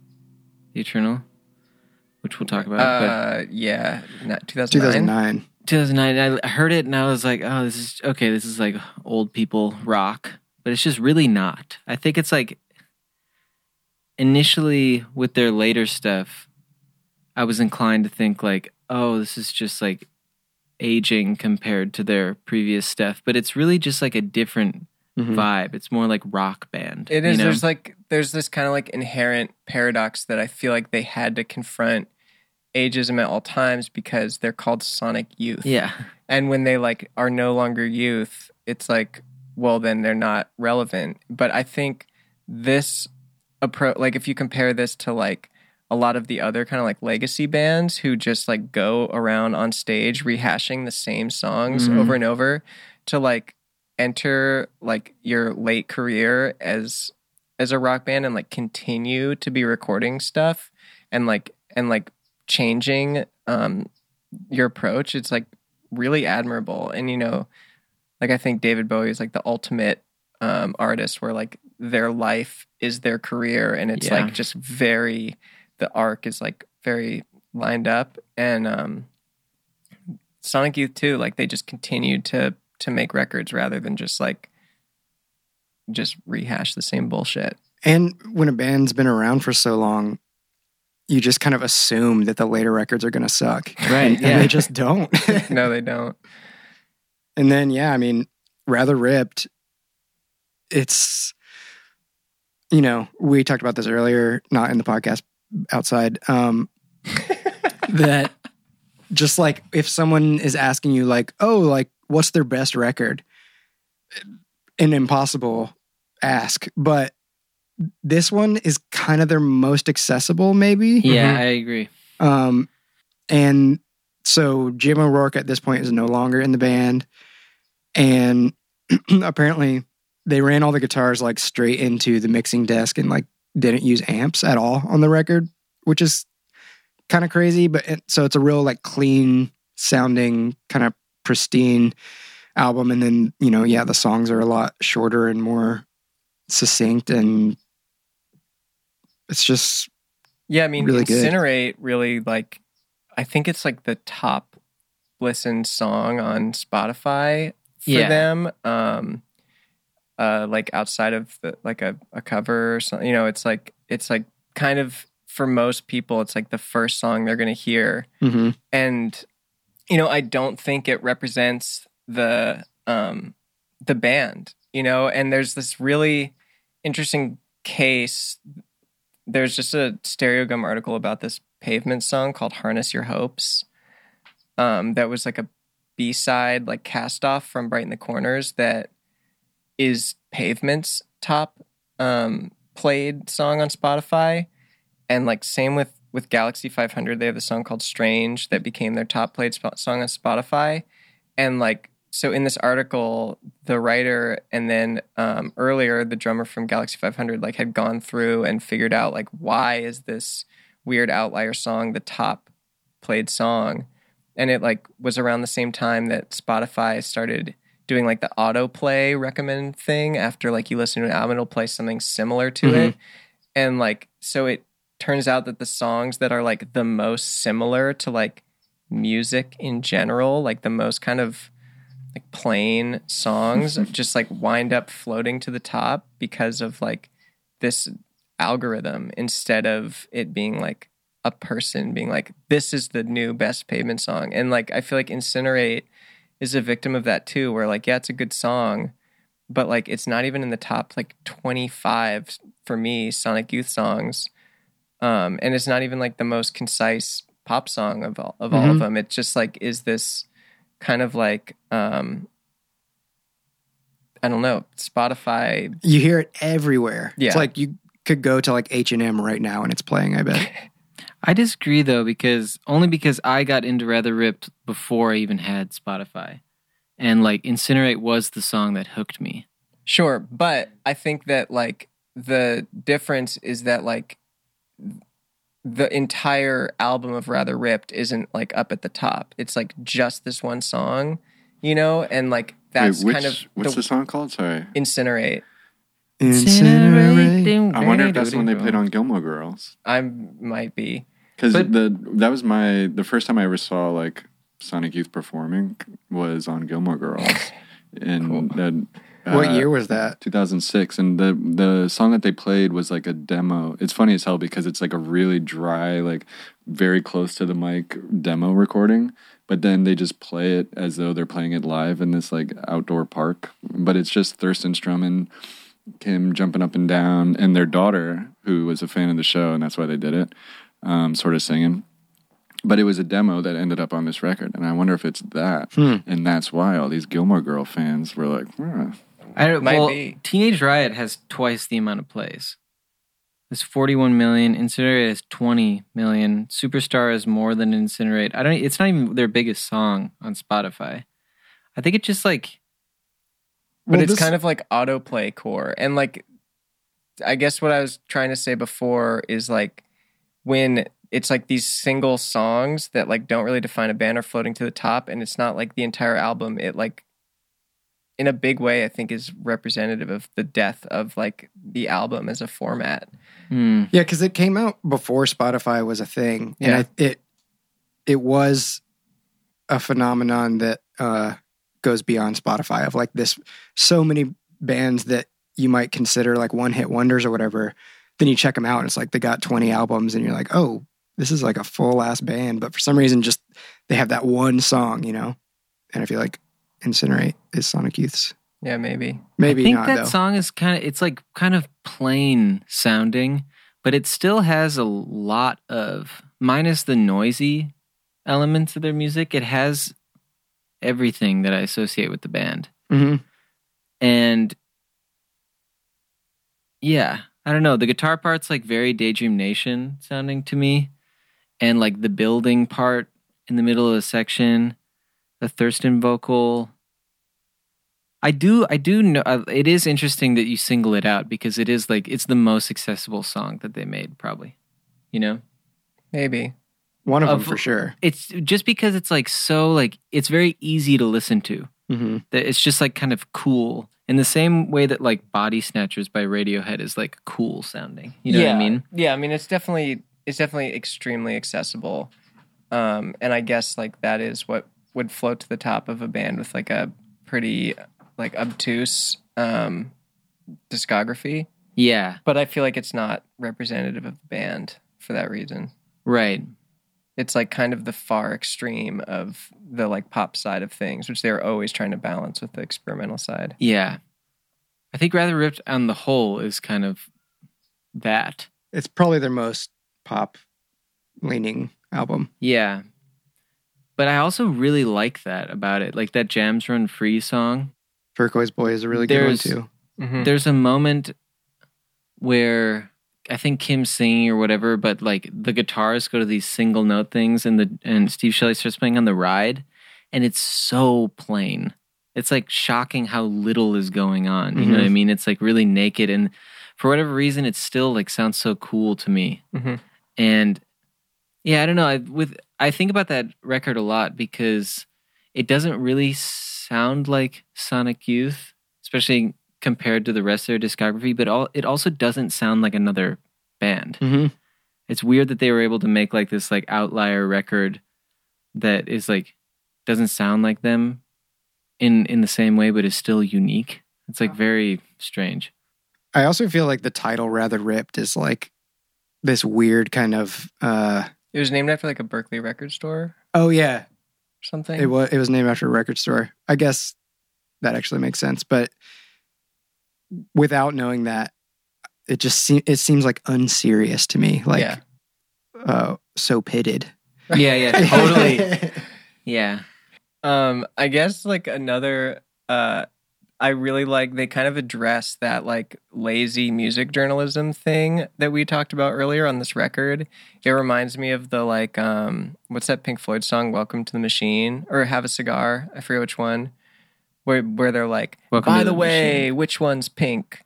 The Eternal, which we'll talk about. but Uh, yeah, not 2009. 2009. 2009 I heard it and I was like, "Oh, this is okay, this is like old people rock." But it's just really not. I think it's like initially with their later stuff, I was inclined to think like, "Oh, this is just like aging compared to their previous stuff." But it's really just like a different Mhm. vibe. It's more like rock band. It is. You know? There's like there's this kind of like inherent paradox that I feel like they had to confront ageism at all times because they're called Sonic Youth. yeah. And when they like are no longer youth, it's like, well, then they're not relevant. But I think this approach, like if you compare this to like a lot of the other kind of like legacy bands who just like go around on stage rehashing the same songs Mhm. over and over to like enter like your late career as as a rock band and like continue to be recording stuff and like and like changing um your approach it's like really admirable. And you know like i think david bowie is like the ultimate um artist where like their life is their career and it's Yeah. like just very the arc is like very lined up. And um sonic youth too like they just continued to to make records rather than just like just rehash the same bullshit. And when a band's been around for so long, you just kind of assume that the later records are going to suck. Right, And, yeah. and they just don't. no they don't and then, yeah, I mean, rather ripped. It's, you know, we talked about this earlier, not in the podcast, outside. Um, that just like if someone is asking you, like, oh, like, what's their best record? An impossible ask, but this one is kind of their most accessible, maybe. Yeah, I agree. Um, and so Jim O'Rourke at this point is no longer in the band, and apparently they ran all the guitars like straight into the mixing desk and like didn't use amps at all on the record, which is kind of crazy. But it, so it's a real like clean sounding, kind of pristine album, and then you know, yeah, the songs are a lot shorter and more succinct, and it's just Yeah, I mean, really good. Incinerate really like, I think it's like the top listened song on Spotify for Yeah. them. Um, uh, like outside of the, like a, a cover or something, you know, it's like, it's like kind of for most people, it's like the first song they're going to hear. mhm. And, you know, I don't think it represents the, um, the band, you know, and there's this really interesting case there's just a Stereogum article about this pavement song called harness your hopes um, that was like a b-side like cast off from "Brighten the Corners that is pavement's top um, played song on spotify. And like same with with galaxie 500 they have a song called strange that became their top played sp- song on spotify. And like so in this article the writer and then um, earlier the drummer from galaxie 500 like had gone through and figured out like why is this weird outlier song the top played song? And it like was around the same time that spotify started doing like the autoplay recommend thing after like you listen to an album it'll play something similar to it. And like so it turns out that the songs that are like the most similar to like music in general like the most kind of like plain songs just like wind up floating to the top because of like this algorithm instead of it being like a person being like this is the new best pavement song. And like i feel like incinerate is a victim of that too where like yeah it's a good song but like it's not even in the top like 25 for me sonic youth songs. Um and it's not even like the most concise pop song of all of all of Mhm. them. It just like is this kind of like um I don't know, Spotify. You hear it everywhere. Yeah. It's like you could go to like H and M right now and it's playing. I bet. I disagree though because only because I got into Rather Ripped before I even had Spotify, and like Incinerate was the song that hooked me. Sure, but I think that like the difference is that like the entire album of Rather Ripped isn't like up at the top. It's like just this one song, you know, and like that's Wait, which, kind of what's the, the song called? Sorry. incinerate. Incinerate. I wonder if that's the one they played on Gilmore Girls. I might be. Because the that was my the first time I ever saw like Sonic Youth performing was on Gilmore Girls in the, What uh, year was that? 2006 and the the song that they played was like a demo. It's funny as hell because it's like a really dry like very close to the mic demo recording but then they just play it as though they're playing it live in this like outdoor park. But it's just thurston strumming kim jumping up and down and their daughter who was a fan of the show and that's why they did it um, sort of singing. But it was a demo that ended up on this record and i wonder if it's that. Hmm. and that's why all these gilmore girl fans were like "Hmm, I don't, Might well, be. Teenage Riot has twice the amount of plays. It's 41 million. Incinerate has 20 million. Superstar is more than Incinerate. I don't. It's not even their biggest song on Spotify. I think it's just like But Well, it's this- kind of like autoplay core. And like I guess what I was trying to say before is like when it's like these single songs that like don't really define a band are floating to the top and it's not like the entire album, it like in a big way I think is representative of the death of like the album as a format. hmm, Yeah, because it came out before Spotify was a thing, Yeah. and I, it it was a phenomenon that uh, goes beyond Spotify. Of like this, so many bands that you might consider like one hit wonders or whatever. Then you check them out, and it's like they got twenty albums, and you're like, oh, this is like a full ass band. But for some reason, just they have that one song, you know. And I feel like Incinerate is Sonic Youth's. Yeah, maybe. Maybe I think not that though. song is kind of. It's like kind of plain sounding, but it still has a lot of minus the noisy elements of their music. It has everything that I associate with the band. hmm and yeah i don't know the guitar part's like very daydream nation sounding to me and like the building part in the middle of the section the thurston vocal i do i do know uh, it is interesting that you single it out because it is like it's the most accessible song that they made probably you know Maybe. One of them for sure. it's just because it's like so like it's very easy to listen to hmm that it's just like kind of cool in the same way that like body snatchers by radiohead is like cool sounding you know yeah. what i mean Yeah, I mean it's definitely it's definitely extremely accessible. Um and I guess like that is what would float to the top of a band with like a pretty like obtuse um discography. yeah But I feel like it's not representative of the band for that reason. right It's like kind of the far extreme of the like pop side of things, which they're always trying to balance with the experimental side. yeah i think rather ripped on the whole is kind of that It's probably their most pop leaning album. yeah but i also really like that about it like that jams run free song Turquoise Boy is a really good one There's- too. Mhm. there's a moment where I think Kim's singing or whatever, but like the guitars go to these single note things, and the and Steve Shelley starts playing on the ride, and it's so plain. It's like shocking how little is going on. You know what I mean? It's like really naked, and for whatever reason, it still like sounds so cool to me. Mhm. And yeah, I don't know. I with I think about that record a lot because it doesn't really sound like Sonic Youth, especially compared to the rest of their discography. But all it also doesn't sound like another band. Mm-hmm. It's weird that they were able to make like this like outlier record that is like doesn't sound like them in in the same way, but is still unique. It's like very strange. I also feel like the title "Rather Ripped" is like this weird kind of. uh It was named after like a Berkeley record store Oh yeah, or something. it was. It was named after a record store. I guess that actually makes sense, but without knowing that, it just se- it seems like unserious to me. Like yeah. uh, so pitted. Yeah, yeah, totally. Yeah. Um, I guess like another uh I really like they kind of address that like lazy music journalism thing that we talked about earlier on this record. It reminds me of the like um what's that Pink Floyd song Welcome to the Machine or Have a Cigar, I forget which one. where where they're like, Welcome by the, the way, machine." which one's pink?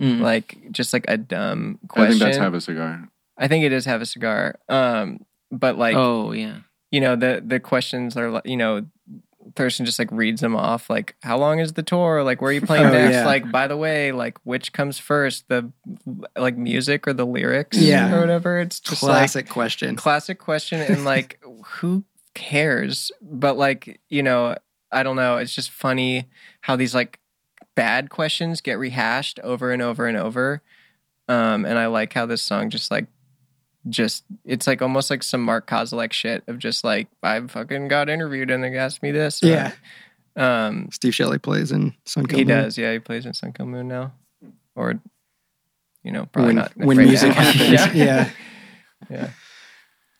Mm. Like just like a dumb I question. think that's have a cigar. I think it is have a cigar. Um, but like oh yeah. you know the the questions are like you know Thurston just like reads them off like how long is the tour like where are you playing Oh, next yeah. like by the way like which comes first the like music or the lyrics Yeah. or whatever it's just a Classic like question. classic question and like who cares but like you know I don't know it's just funny how these like bad questions get rehashed over and over and over um and I like how this song just like just it's like almost like some Mark Kozelek shit of just like I fucking got interviewed and they asked me this. Yeah. Um Steve Shelley plays in Sun he does, yeah, he plays in Sun Kil Moon now. Or you know, probably when, not when music happens. yeah. yeah. Yeah.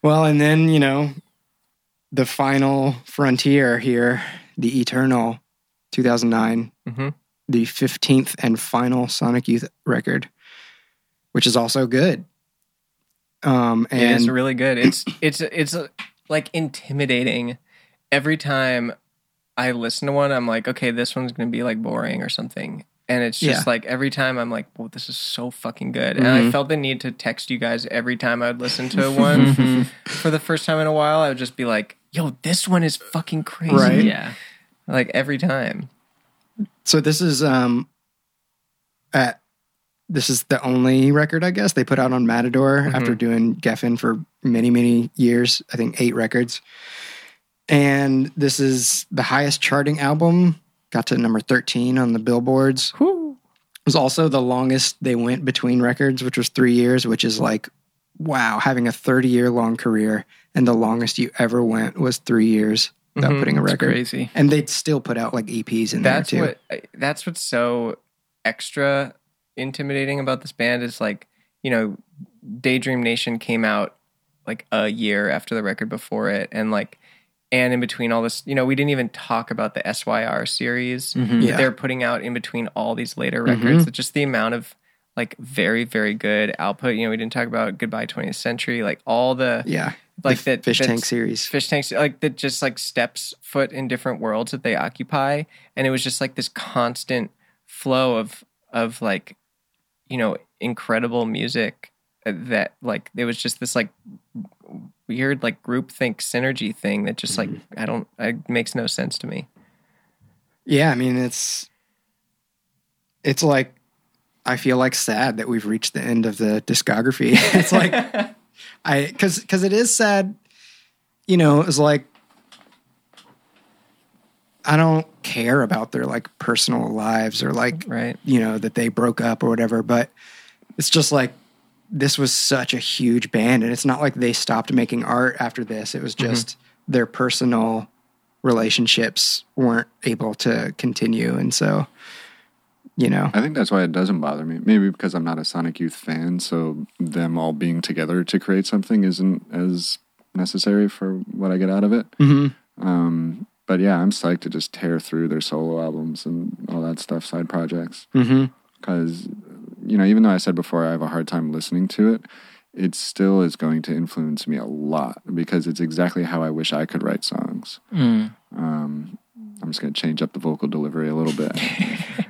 Well, and then, you know, the final frontier here, the Eternal 2009, Mhm. the 15th and final Sonic Youth record, which is also good. Um, and It is really good. It's it's it's uh, like intimidating every time I listen to one. I'm like, okay, this one's gonna be like boring or something. And it's just Yeah. like every time I'm like, well, this is so fucking good. And I Mhm. felt the need to text you guys every time I would listen to one for the first time in a while. I would just be like, yo, this one is fucking crazy. Right. Yeah. Like every time. so this is um at this is the only record I guess they put out on Matador Mhm. after doing Geffen for many many years. I think eight records, and this is the highest charting album. Got to number thirteen on the billboards. Whew. It was also the longest they went between records, which was three years, which is like wow, having a thirty year long career and the longest you ever went was three years without Mhm. putting a It's record. crazy. And they'd still put out like EPs in That's there too. what that's what's so extra intimidating about this band is like, you know, Daydream Nation came out like a year after the record before it and like and in between all this, you know, we didn't even talk about the SYR series Mhm. Yeah. that they're putting out in between all these later records. Just the amount of like very very good output. You know, we didn't talk about Goodbye 20th Century, like all the yeah, like the that fish tank series. fish tanks like that just like steps foot in different worlds that they occupy and it was just like this constant flow of of like you know incredible music uh, that like it was just this like weird like group think synergy thing that just like mm-hmm. i don't it makes no sense to me Yeah, I mean it's it's like I feel like sad that we've reached the end of the discography. it's like I cuz cuz it is sad. You know, it's like I don't care about their like personal lives or like right you know that they broke up or whatever, but it's just like this was such a huge band and it's not like they stopped making art after this. It was just their personal relationships weren't able to continue and so you know I think that's why it doesn't bother me. Maybe because I'm not a Sonic Youth fan, so them all being together to create something isn't as necessary for what I get out of it. Mhm. Um, but yeah, I'm psyched to just tear through their solo albums and all that stuff, side projects. Because, you know, even though I said before I have a hard time listening to it, it still is going to influence me a lot because it's exactly how I wish I could write songs. Mm. Um, I'm just going to change up the vocal delivery a little bit.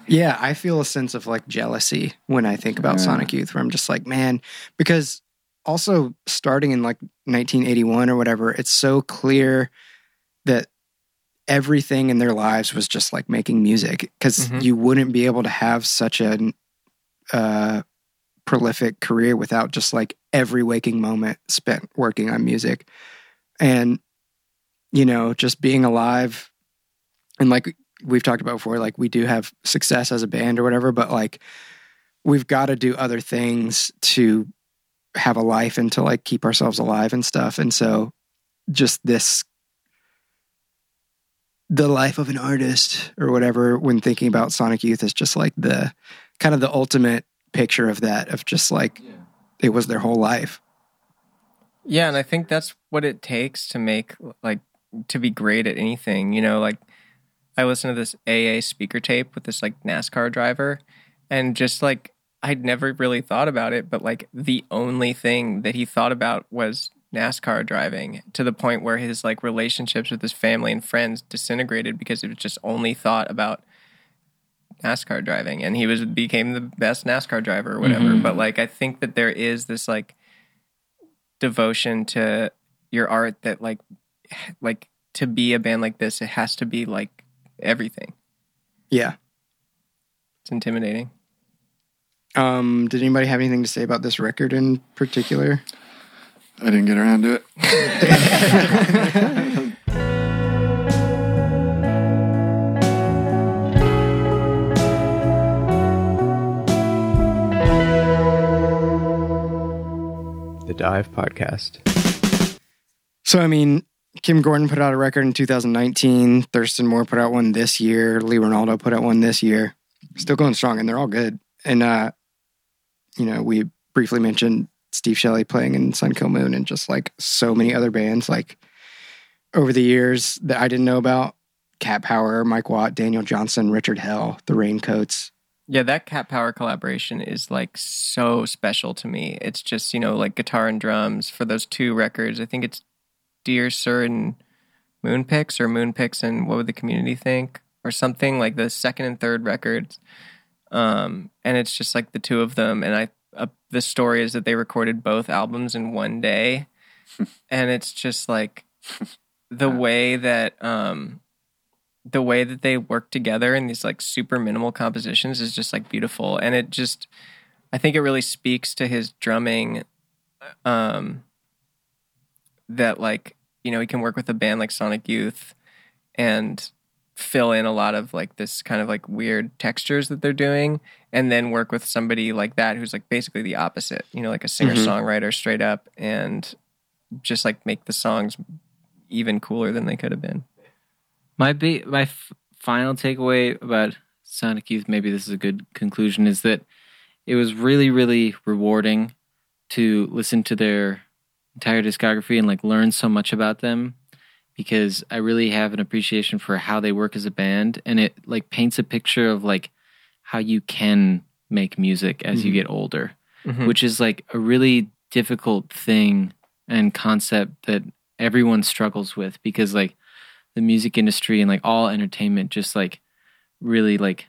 Yeah, I feel a sense of like jealousy when I think about Yeah. Sonic Youth, where I'm just like, man, because also starting in like 1981 or whatever, it's so clear that everything in their lives was just like making music because Mhm. you wouldn't be able to have such a uh, prolific career without just like every waking moment spent working on music. And, you know, just being alive and like we've talked about before, like we do have success as a band or whatever, but like we've got to do other things to have a life and to like keep ourselves alive and stuff. And so just this the life of an artist or whatever when thinking about Sonic Youth is just like the kind of the ultimate picture of that of just like it was their whole life. Yeah, and I think that's what it takes to make like to be great at anything. You know, like I listened to this AA speaker tape with this like NASCAR driver, and just like I'd never really thought about it, but like the only thing that he thought about was NASCAR driving to the point where his like relationships with his family and friends disintegrated because it was just only thought about NASCAR driving and he was became the best NASCAR driver or whatever. But like I think that there is this like devotion to your art that like like to be a band like this it has to be like everything. Yeah. It's intimidating. Um, did anybody have anything to say about this record in particular? I didn't get around to it. The DIIV Podcast. So, I mean, Kim Gordon put out a record in 2019. Thurston Moore put out one this year. Lee Ranaldo put out one this year. Still going strong, and they're all good. And, uh, you know, we briefly mentioned Steve Shelley playing in Sun Kil Moon and just like so many other bands, like over the years that I didn't know about. Cat Power, Mike Watt, Daniel Johnston, Richard Hell, the Raincoats. Yeah, that Cat Power collaboration is like so special to me. It's just, you know, like guitar and drums for those two records. I think it's Dear Sir and Moonpix or Moonpix and What Would the Community Think or something like the second and third records. Um, and it's just like the two of them. And I, uh, the story is that they recorded both albums in one day. and it's just like the way that, um, the way that they work together in these like super minimal compositions is just like beautiful and it just i think it really speaks to his drumming um that like you know he can work with a band like sonic youth and fill in a lot of like this kind of like weird textures that they're doing and then work with somebody like that who's like basically the opposite you know like a singer mm-hmm. songwriter straight up and just like make the songs even cooler than they could have been. My be my f- final takeaway about Sonic Youth, maybe this is a good conclusion, is that it was really, really rewarding to listen to their entire discography and like learn so much about them because I really have an appreciation for how they work as a band and it like paints a picture of like how you can make music as you get older, Mhm. which is like a really difficult thing and concept that everyone struggles with because like the music industry and like all entertainment just like really like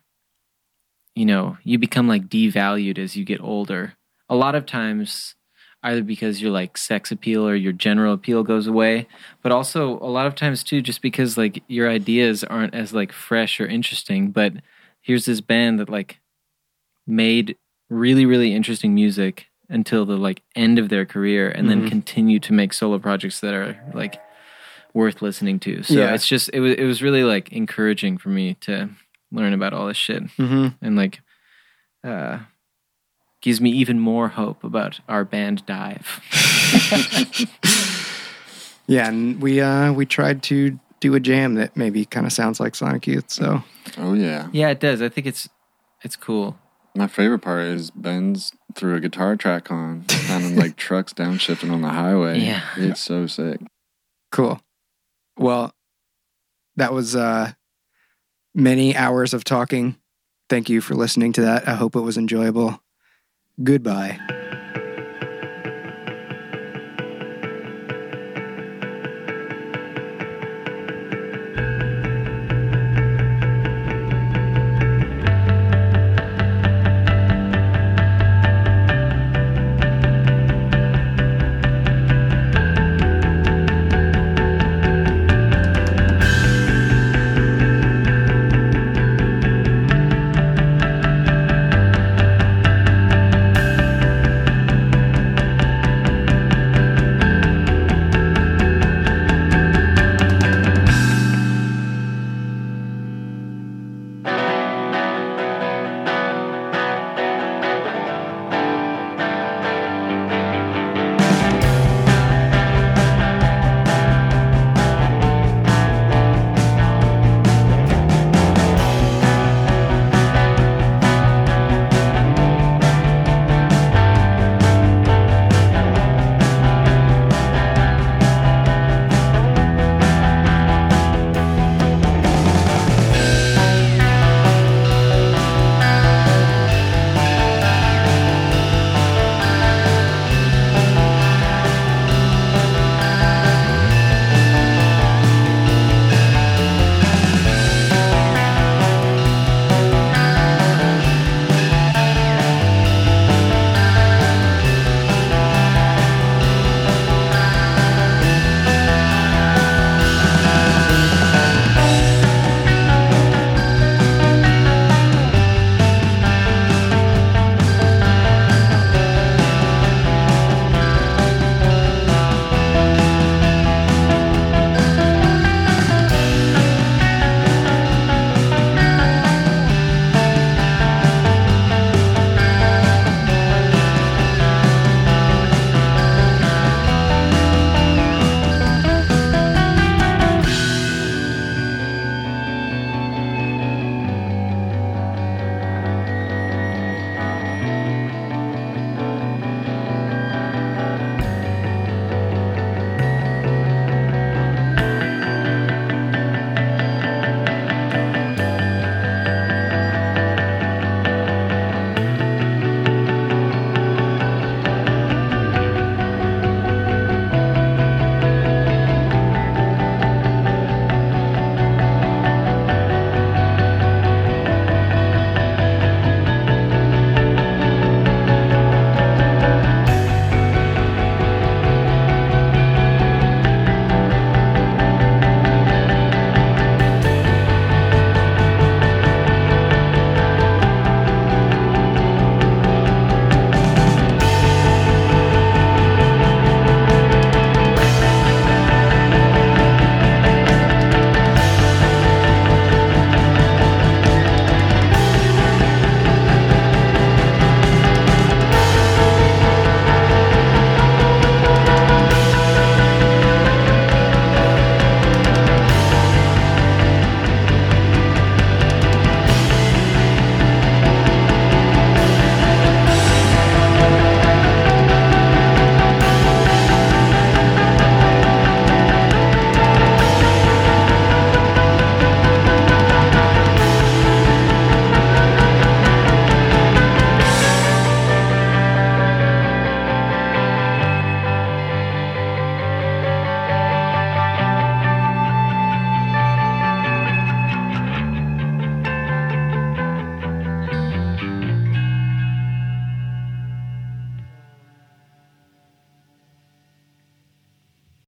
you know you become like devalued as you get older a lot of times either because your like sex appeal or your general appeal goes away but also a lot of times too just because like your ideas aren't as like fresh or interesting but here's this band that like made really really interesting music until the like end of their career and then continue to make solo projects that are like worth listening to so Yeah. it's just it was it was really like encouraging for me to learn about all this shit Mm-hmm. and like uh gives me even more hope about our band DIIV Yeah, and we uh we tried to do a jam that maybe kind of sounds like Sonic Youth. So Oh yeah. yeah it does i think it's it's cool My favorite part is Ben's threw a guitar track on, sounding like trucks downshifting on the highway. Yeah. It's so sick. cool. Well, that was uh many hours of talking. Thank you for listening to that. I hope it was enjoyable. Goodbye.